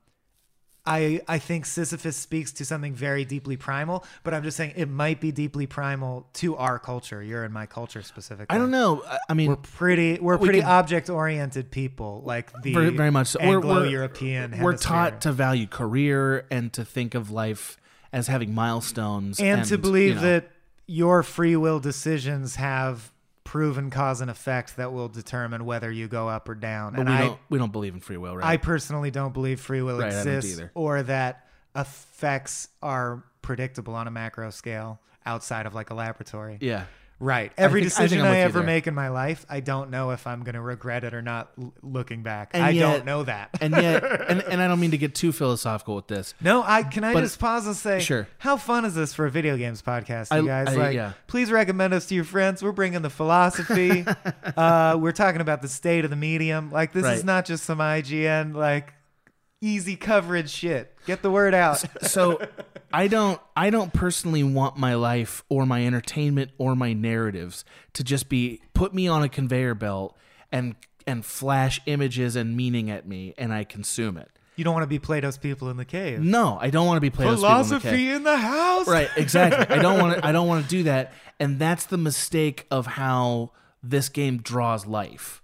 I I think Sisyphus speaks to something very deeply primal, but I'm just saying it might be deeply primal to our culture. You're in my culture specifically. I don't know. I- I mean, we're pretty we're we pretty object oriented people, like the very, very much so. We're- we're- Anglo-European. We're taught to value career and to think of life as having milestones and, to believe you know, that your free will decisions have proven cause and effect that will determine whether you go up or down. But and we I don't we don't believe in free will, right? I personally don't believe free will Right, exists either. or that effects are predictable on a macro scale outside of like a laboratory. Yeah. Right. Every I think decision I'm I, ever there. make in my life, I don't know if I'm going to regret it or not l- looking back. And I yet- don't know that. and yet, and, and I don't mean to get too philosophical with this. No, I can I But- just pause and say, Sure. how fun is this for a video games podcast, I- you guys? I- like, yeah. please recommend us to your friends. We're bringing the philosophy. uh, we're talking about the state of the medium. Like, this is not just some IGN like easy coverage shit. Get the word out. so I don't I don't personally want my life or my entertainment or my narratives to just be put me on a conveyor belt and and flash images and meaning at me and I consume it. You don't want to be Plato's people in the cave. No, I don't want to be Plato's people in the Philosophy cave. in the house. Right, exactly. I don't want to I don't want to do that and that's the mistake of how this game draws life.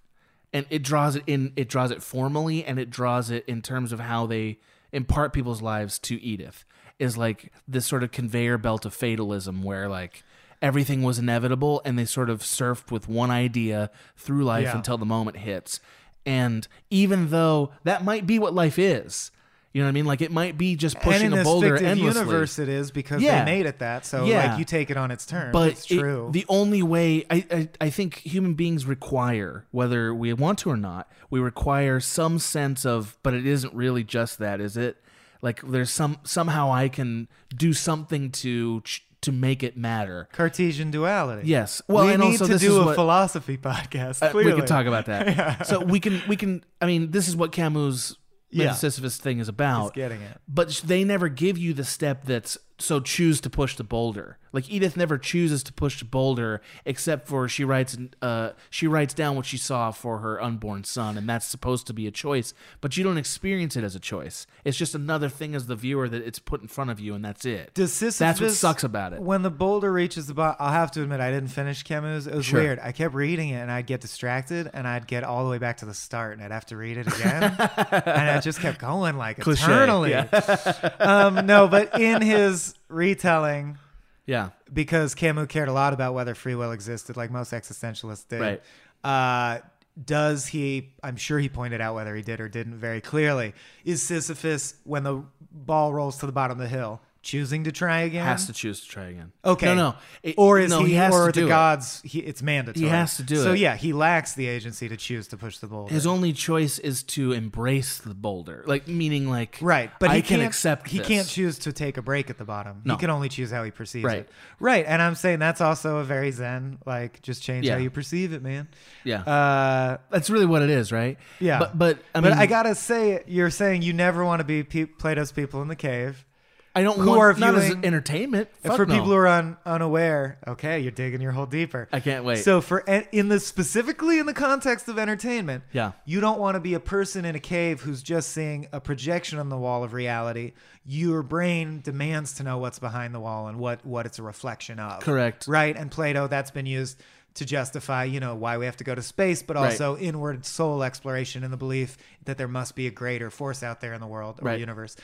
And it draws it in it draws it formally and it draws it in terms of how they impart people's lives to Edith. Is like this sort of conveyor belt of fatalism where like everything was inevitable and they sort of surfed with one idea through life Yeah. until the moment hits. And even though that might be what life is, you know what I mean? Like it might be just and pushing in a boulder fictive endlessly. universe, it is because Yeah. they made it that. So Yeah. like you take it on its terms. But it's it- true. the only way I, I I think human beings require, whether we want to or not, we require some sense of. But it isn't really just that, is it? Like there's some somehow I can do something to ch- to make it matter. Cartesian duality. Yes. Well, we and need also to this do is a what- philosophy podcast. Uh, we could talk about that. Yeah. So we can we can. I mean, this is what Camus Yeah. the Sisyphus thing is about. He's getting it. But they never give you the step that's so choose to push the boulder. Like Edith never chooses to push the boulder, except for she writes uh, she writes down what she saw for her unborn son, and that's supposed to be a choice. But you don't experience it as a choice. It's just another thing as the viewer that it's put in front of you, and that's it. Does Sisyphus? That's what sucks about it. When the boulder reaches the bottom, I'll have to admit I didn't finish Camus. It was Sure. weird. I kept reading it and I'd get distracted and I'd get all the way back to the start and I'd have to read it again, and I just kept going like Cliche, eternally. yeah. um, no, but in his retelling, Yeah. because Camus cared a lot about whether free will existed, like most existentialists did. Right. Uh, does he? I'm sure he pointed out whether he did or didn't very clearly. Is Sisyphus, when the ball rolls to the bottom of the hill, choosing to try again? Has to choose to try again. Okay. No, no. It- or is no, he, he has or to are do the it. gods? He, it's mandatory. He has to do so, it. So yeah, he lacks the agency to choose to push the boulder. His only choice is to embrace the boulder, like meaning like Right, but I he can can't accept. He this. can't choose to take a break at the bottom. No. He can only choose how he perceives Right. it. Right, and I'm saying that's also a very zen. Like, just change Yeah. how you perceive it, man. Yeah, Uh, that's really what it is, right? yeah, but but I but I gotta say, you're saying you never want to be Plato's people in the cave. I don't who want are not as entertainment. Fuck for no. people who are un, unaware, okay, you're digging your hole deeper. I can't wait. So for in the specifically in the context of entertainment, Yeah. you don't want to be a person in a cave who's just seeing a projection on the wall of reality. Your brain demands to know what's behind the wall and what what it's a reflection of. Correct. Right. And Plato, that's been used to justify, you know, why we have to go to space, but Right. also inward soul exploration and the belief that there must be a greater force out there in the world or Right. universe.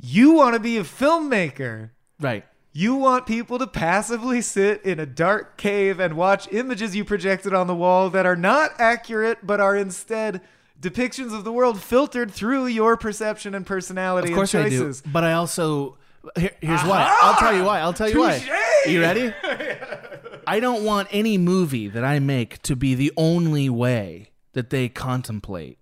You want to be a filmmaker. right. You want people to passively sit in a dark cave and watch images you projected on the wall that are not accurate, but are instead depictions of the world filtered through your perception and personality Of course and I do, choices. but I also here, here's why. I'll tell you why. I'll tell you why. Touche! You ready? I don't want any movie that I make to be the only way that they contemplate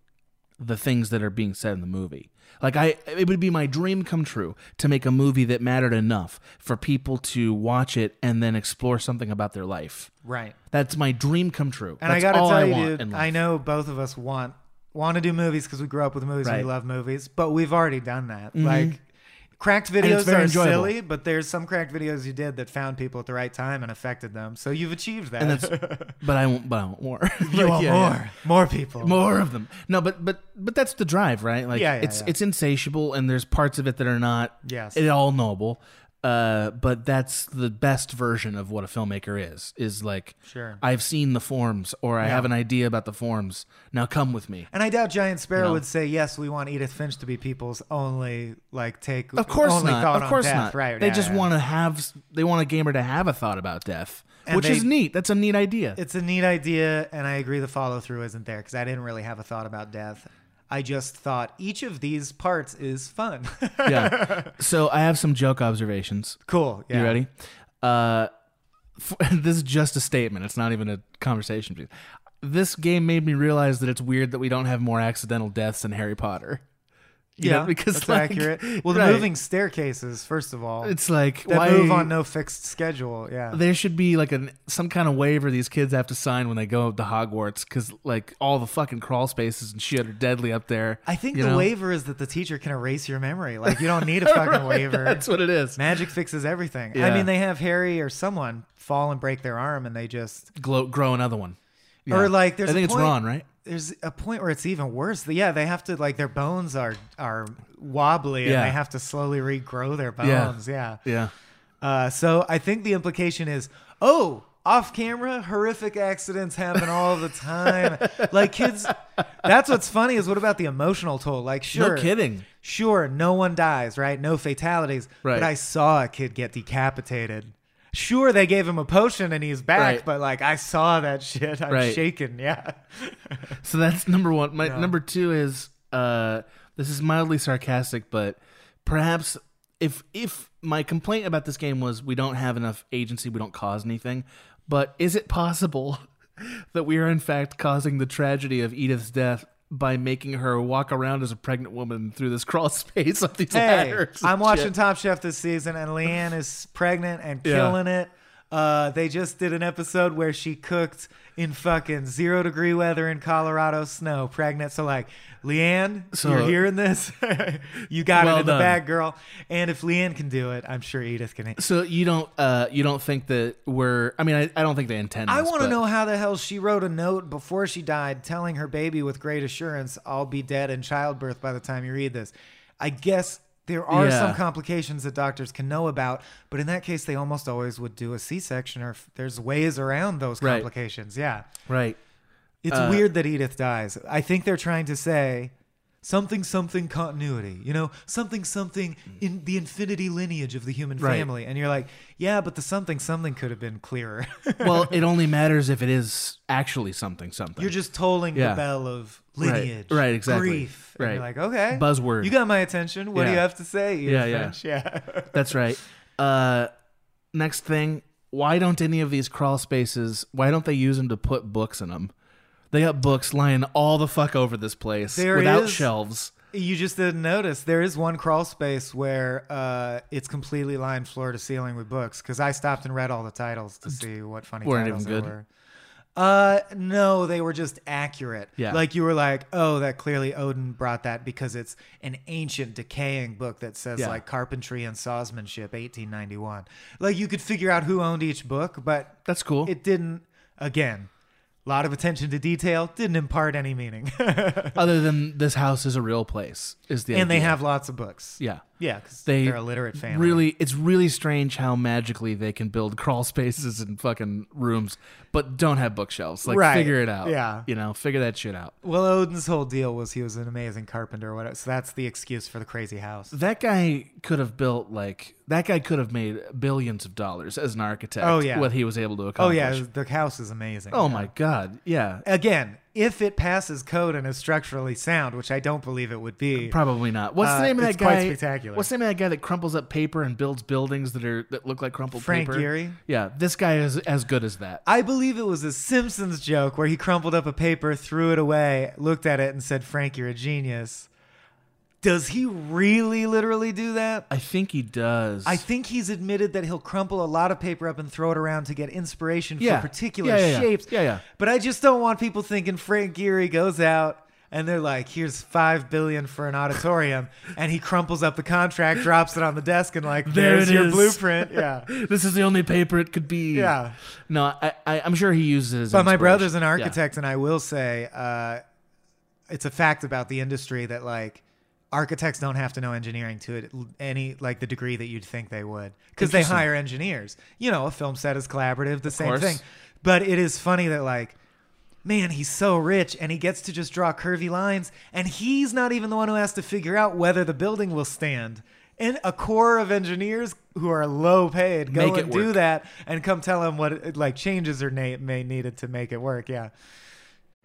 the things that are being said in the movie. Like I it would be my dream come true to make a movie that mattered enough for people to watch it and then explore something about their life. Right. That's my dream come true. And That's I gotta all tell I you, dude. I know both of us want want to do movies because we grew up with movies and we love movies, but we've already done that. Mhm. Like Cracked videos are enjoyable. silly, but there's some Cracked videos you did that found people at the right time and affected them. So you've achieved that. and that's but I want but I want more. You Like, want yeah, more. yeah. More people. More of them. No, but but but that's the drive, right? Like Yeah, yeah, it's yeah. it's insatiable and there's parts of it that are not Yes. at all noble. Uh, but that's the best version of what a filmmaker is. Is like Sure. I've seen the forms or I Yeah. have an idea about the forms. Now come with me. And I doubt Giant Sparrow You know? would say, yes, we want Edith Finch to be people's only like take. Of course not. Of course death. not. Right. They yeah, just yeah. want to have. They want a gamer to have a thought about death, And which they- is neat. That's a neat idea. It's a neat idea, and I agree the follow through isn't there because I didn't really have a thought about death. I just thought each of these parts is fun. yeah. So I have some joke observations. Cool. Yeah. You ready? Uh, f- this is just a statement. It's not even a conversation. This game made me realize that it's weird that we don't have more accidental deaths in Harry Potter. You yeah, know, because that's like- accurate. Well, the right. moving staircases, first of all, It's like that why move on no fixed schedule. Yeah, There should be like an some kind of waiver these kids have to sign when they go to Hogwarts because like all the fucking crawl spaces and shit are deadly up there. I think the know? waiver is that the teacher can erase your memory. Like you don't need a fucking Right, waiver. That's what it is. Magic fixes everything. I mean, they have Harry or someone fall and break their arm, and they just Glow, grow another one. Or like there's. I think a it's point- Ron, right? There's a point where it's even worse. Yeah, they have to like their bones are are wobbly, and they have to slowly regrow their bones. Yeah. Yeah. Uh, so I think the implication is, oh, off camera, horrific accidents happen all the time. like kids, that's what's funny is what about the emotional toll? Like, sure, no kidding. Sure, no one dies, right? No fatalities. Right. But I saw a kid get decapitated. Sure, they gave him a potion and he's back, Right. but like I saw that shit. I'm Right. shaking. Yeah. So that's number one. My Yeah. number two is uh, this is mildly sarcastic, but perhaps if if my complaint about this game was we don't have enough agency, we don't cause anything, but is it possible that we are in fact causing the tragedy of Edith's death by making her walk around as a pregnant woman through this crawl space up these Hey, ladders? I'm watching shit? Top Chef this season, and Leanne is pregnant and Yeah. killing it. Uh, they just did an episode where she cooked in fucking zero degree weather in Colorado snow, pregnant. So like, Leanne, So- you're hearing this. you got Well it in the done. bag, girl. And if Leanne can do it, I'm sure Edith can. So you don't uh you don't think that we're I mean I, I don't think they intend I want to know how the hell she wrote a note before she died telling her baby with great assurance, I'll be dead in childbirth by the time you read this. I guess there are Yeah. some complications that doctors can know about, but in that case, they almost always would do a C section or there's ways around those Right. complications. Yeah. Right. It's Uh, weird that Edith dies. I think they're trying to say something something continuity, you know, something something in the infinity lineage of the human Right. family. And you're like, yeah, but the something something could have been clearer. well, it only matters if it is actually something something. You're just tolling Yeah. the bell of Right. lineage, Right, exactly. grief. And Right. you're like, okay, Buzzword. You got my attention. What do you have to say? Yeah, yeah. Yeah. That's right. Uh, next thing, why don't any of these crawl spaces? Why don't they use them to put books in them? They got books lying all the fuck over this place There without is- shelves. You just didn't notice. There is one crawl space where uh, it's completely lined floor to ceiling with books. Because I stopped and read all the titles to see what funny Weren't titles even there good? were. Uh, no, they were just accurate. Yeah. Like you were like, oh, that clearly Odin brought that because it's an ancient, decaying book that says Yeah. like carpentry and sawsmanship, 1891. Like you could figure out who owned each book, but That's cool. it didn't. Again, a lot of attention to detail didn't impart any meaning. Other than this house is a real place, is the and they have lots of books. Yeah. Yeah, because They they're a literate family. Really, it's really strange how magically they can build crawl spaces and fucking rooms, but don't have bookshelves. Like, Right. figure it out. Yeah. You know, figure that shit out. Well, Odin's whole deal was he was an amazing carpenter, or whatever. So that's the excuse for the crazy house. That guy could have built, like, that guy could have made billions of dollars as an architect. Oh, yeah. What he was able to accomplish. Oh yeah, the house is amazing. Oh Yeah. my God. Yeah. Again, if it passes code and is structurally sound, which I don't believe it would be, Probably not. What's uh, the name of that it's guy? Quite spectacular. What's the name of that guy that crumples up paper and builds buildings that are that look like crumpled Frank paper? Frank Gehry? Yeah, this guy is as good as that. I believe it was a Simpsons joke where he crumpled up a paper, threw it away, looked at it, and said, "Frank, you're a genius." Does he really literally do that? I think he does. I think he's admitted that he'll crumple a lot of paper up and throw it around to get inspiration Yeah. for particular Yeah, yeah, yeah. shapes. Yeah, yeah. But I just don't want people thinking Frank Gehry goes out and they're like, "Here's five billion for an auditorium," and he crumples up the contract, drops it on the desk, and like, There "There's it your is. blueprint." Yeah. this is the only paper it could be. Yeah. No, I, I I'm sure he uses it as But my inspiration. brother's an Yeah. architect, and I will say, uh, it's a fact about the industry that like architects don't have to know engineering to it any like the degree that you'd think they would because they hire engineers. You know, a film set is collaborative, the same course. thing. But it is funny that like. Man, he's so rich and he gets to just draw curvy lines, and he's not even the one who has to figure out whether the building will stand. And a corps of engineers who are low paid go Make and do that and come tell him what like changes are na- may needed to make it work. Yeah.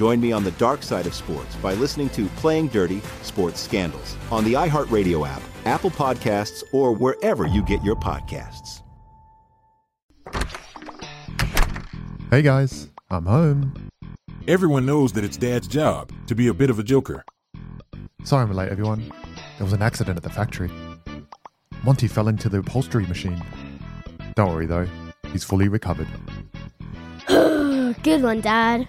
Join me on the dark side of sports by listening to Playing Dirty Sports Scandals on the iHeartRadio app, Apple Podcasts, or wherever you get your podcasts. Hey guys, I'm home. Everyone knows that it's Dad's job to be a bit of a joker. Sorry I'm late, everyone. There was an accident at the factory. Monty fell into the upholstery machine. Don't worry though, he's fully recovered. Good one, Dad.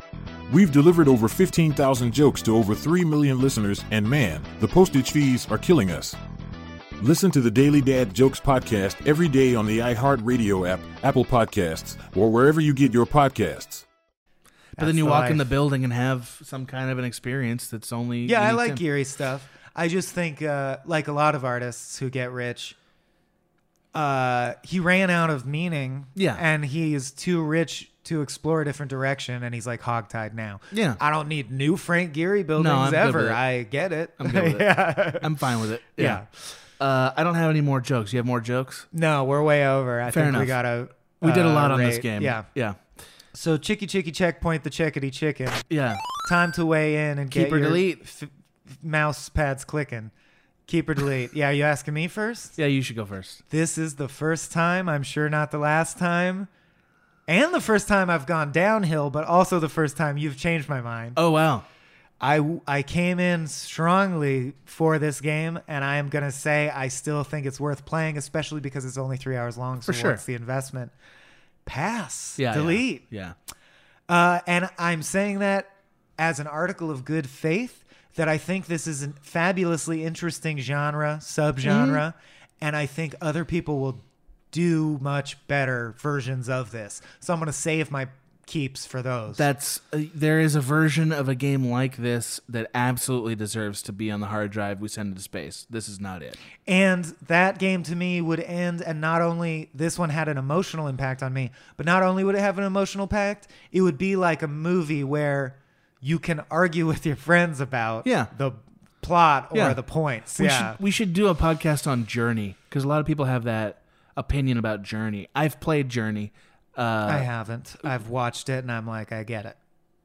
We've delivered over 15,000 jokes to over 3 million listeners, and man, the postage fees are killing us. Listen to the Daily Dad Jokes podcast every day on the iHeartRadio app, Apple Podcasts, or wherever you get your podcasts. But then you walk in the building and have some kind of an experience that's only Yeah, I like to- Gehry stuff. I just think, uh, like a lot of artists who get rich, uh, he ran out of meaning. Yeah. And he is too rich to explore a different direction, and he's like hogtied now. Yeah. I don't need new Frank Gehry buildings No, I'm good ever. with it. I get it. I'm good with yeah. it. I'm fine with it. Yeah. Uh, I don't have any more jokes. You have more jokes? No, we're way over. I Fair think we enough. gotta. We did a uh, lot on this game. Yeah. Yeah. So chicky chicky checkpoint the chickadee chicken. Yeah. Time to weigh in and Keep get or your delete. f- mouse pads clicking. Keep or delete. Yeah, you asking me first? Yeah, you should go first. This is the first time, I'm sure not the last time, and the first time I've gone downhill, but also the first time you've changed my mind. Oh wow. I I came in strongly for this game, and I am gonna say I still think it's worth playing, especially because it's only three hours long. So For sure. what's the investment? Pass. Yeah. yeah. Delete. Yeah. Uh, and I'm saying that as an article of good faith that I think this is a fabulously interesting genre, subgenre, and I think other people will do much better versions of this. So I'm going to save my keeps for those. That's uh, there is a version of a game like this that absolutely deserves to be on the hard drive we send into space. This is not it. And that game to me would end, and not only this one had an emotional impact on me, but not only would it have an emotional impact, it would be like a movie where you can argue with your friends about Yeah. the plot or Yeah. the points. We yeah. should we should do a podcast on Journey because a lot of people have that opinion about Journey. I've played Journey. Uh, I haven't. I've watched it and I'm like, I get it.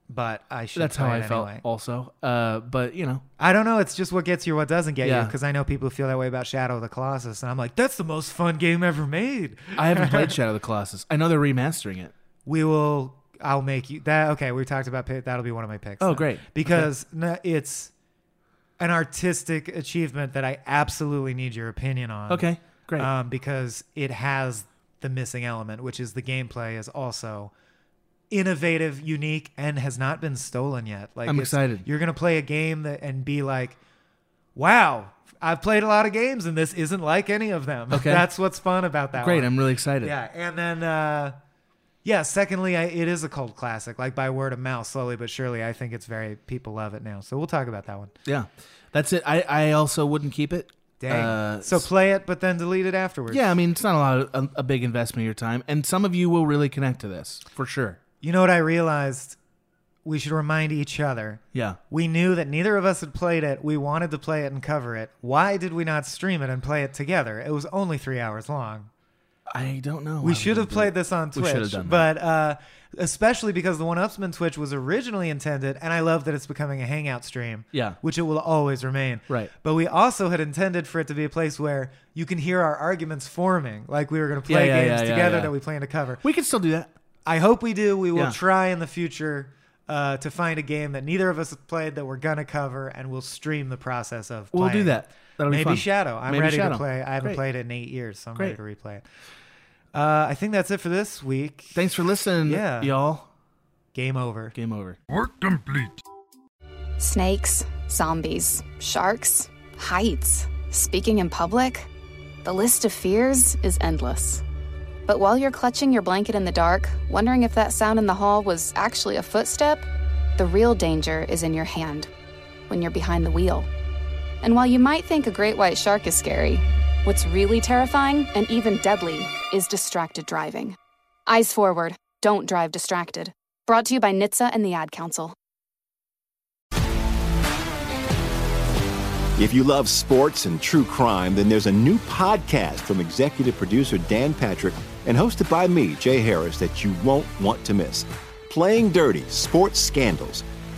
But I should That's play how I it felt anyway. also. Uh, but you know, I don't know. It's just what gets you, what doesn't get you. Because I know people feel that way about Shadow of the Colossus, and I'm like, that's the most fun game ever made. I haven't played Shadow of the Colossus. I know they're remastering it. we will i'll make you that okay we talked about that'll be one of my picks Oh, then. great. because n- it's an artistic achievement that i absolutely need your opinion on Okay, great. um, because it has the missing element which is the gameplay is also innovative unique and has not been stolen yet like I'm excited. you're gonna play a game that and be like wow i've played a lot of games and this isn't like any of them Okay. that's what's fun about that Great, one. I'm really excited. Yeah, and then uh, yeah, secondly, I, it is a cult classic, like by word of mouth, slowly but surely. I think it's very people love it now. So we'll talk about that one. Yeah, that's it. I, I also wouldn't keep it. Dang. Uh, so play it, but then delete it afterwards. yeah, I mean it's not a lot of a, a big investment of your time, and some of you will really connect to this for sure. You know what I realized? We should remind each other. Yeah. We knew that neither of us had played it. We wanted to play it and cover it. Why did we not stream it and play it together? It was only three hours long. I don't know. We should have played this on We should have Twitch, done but uh, especially because the One Upsman Twitch was originally intended, and I love that it's becoming a hangout stream. Yeah. which it will always remain. Right. But we also had intended for it to be a place where you can hear our arguments forming, like we were going to play Yeah, yeah, games yeah, yeah, together yeah. that we plan to cover. we can still do that. I hope we do. We will Yeah. try in the future. Uh, to find a game that neither of us have played that we're gonna cover, and we'll stream the process of. We'll do playing. that. That'll be Maybe fun. Shadow. I'm Maybe ready Shadow. to play. I haven't Great. played it in eight years, so I'm Great. ready to replay it. Uh, I think that's it for this week. Thanks for listening, Yeah. y'all. Game over. Game over. Work complete. Snakes, zombies, sharks, heights, speaking in public. The list of fears is endless. But while you're clutching your blanket in the dark, wondering if that sound in the hall was actually a footstep, the real danger is in your hand when you're behind the wheel. And while you might think a great white shark is scary, what's really terrifying and even deadly is distracted driving. Eyes forward, don't drive distracted. Brought to you by NHTSA and the Ad Council. If you love sports and true crime, then there's a new podcast from executive producer Dan Patrick and hosted by me, Jay Harris, that you won't want to miss. Playing Dirty Sports Scandals.